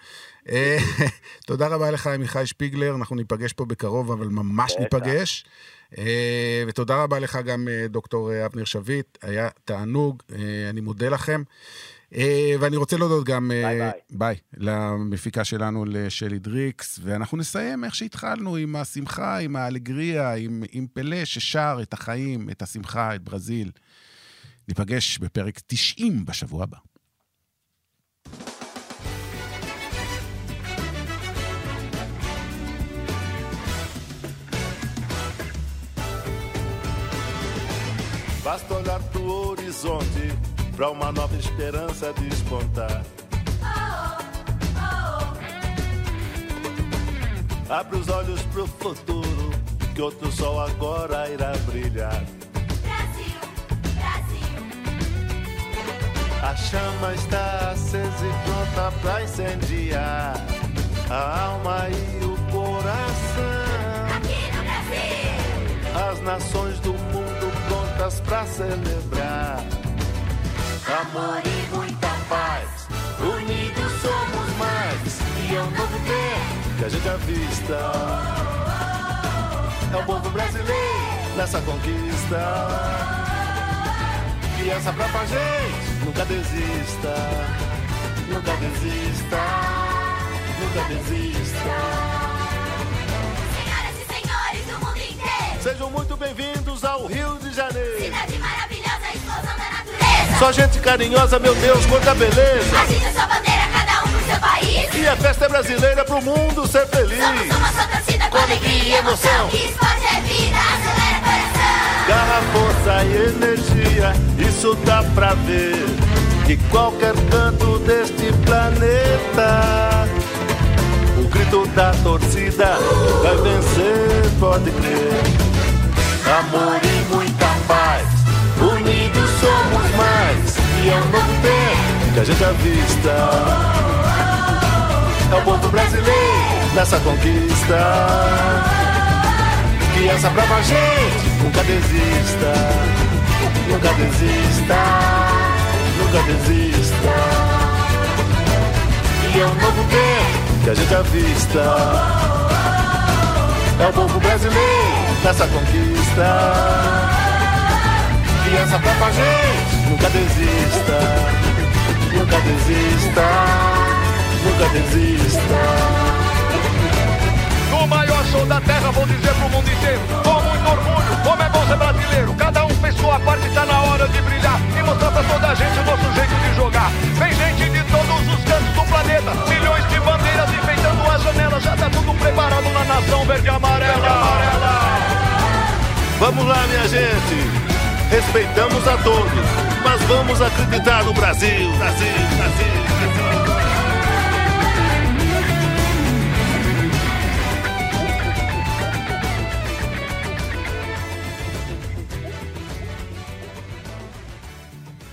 [LAUGHS] תודה רבה לך, עמיחי שפיגלר, אנחנו ניפגש פה בקרוב, אבל ממש ניפגש. ותודה רבה לך גם, דוקטור אבנר שביט, היה תענוג, אני מודה לכם. ואני רוצה להודות גם, ביי, ביי. ביי, למפיקה שלנו, לשלי דריקס, ואנחנו נסיים איך שהתחלנו, עם השמחה, עם ה alegria, עם, עם פלה ששר את החיים, את השמחה, את ברזיל. ניפגש בפרק 90 בשבוע הבא. Basta olhar pro horizonte para uma nova esperança despontar. Abre os olhos pro futuro, que outro sol agora irá brilhar. Brasil, Brasil, A chama está acesa e pronta pra incendiar a alma e o coração. aqui no Brasil. As nações do mundo prontas pra celebrar. Amor e muita paz, unidos somos mais. E é um novo tempo que a gente avista. É o povo brasileiro nessa conquista. Criança pra gente, nunca desista. Nunca desista. Nunca desista. Senhoras e senhores do mundo inteiro. Sejam muito bem-vindos ao Rio de Janeiro. Só gente carinhosa, meu Deus, quanta beleza. Agita sua bandeira, cada um pro seu país. E a festa é brasileira pro mundo ser feliz. Somos uma só torcida com alegria e emoção. Que esporte é vida, acelera coração. Garra, força e energia, isso dá pra ver. De qualquer canto deste planeta, o grito da torcida vai vencer, pode crer. Amor e muita paz, unidos somos mais. É um novo tempo que a gente avista. É o povo brasileiro nessa conquista. Que essa brava gente nunca desista. Nunca desista. Nunca desista. E é um novo tempo que a gente avista. É o povo brasileiro nessa conquista. E essa brava gente nunca desista. Nunca desista. Nunca desista. No maior show da terra, vou dizer pro mundo inteiro Com muito orgulho, como é bom ser brasileiro Cada um fez sua parte, tá na hora de brilhar E mostrar pra toda a gente o nosso jeito de jogar Vem gente de todos os cantos do planeta Milhões de bandeiras enfeitando as janelas Já tá tudo preparado na nação verde e amarela, verde amarela. Vamos lá, minha gente. Respeitamos a todos, mas vamos acreditar no Brasil, Brasil, Brasil, Brasil.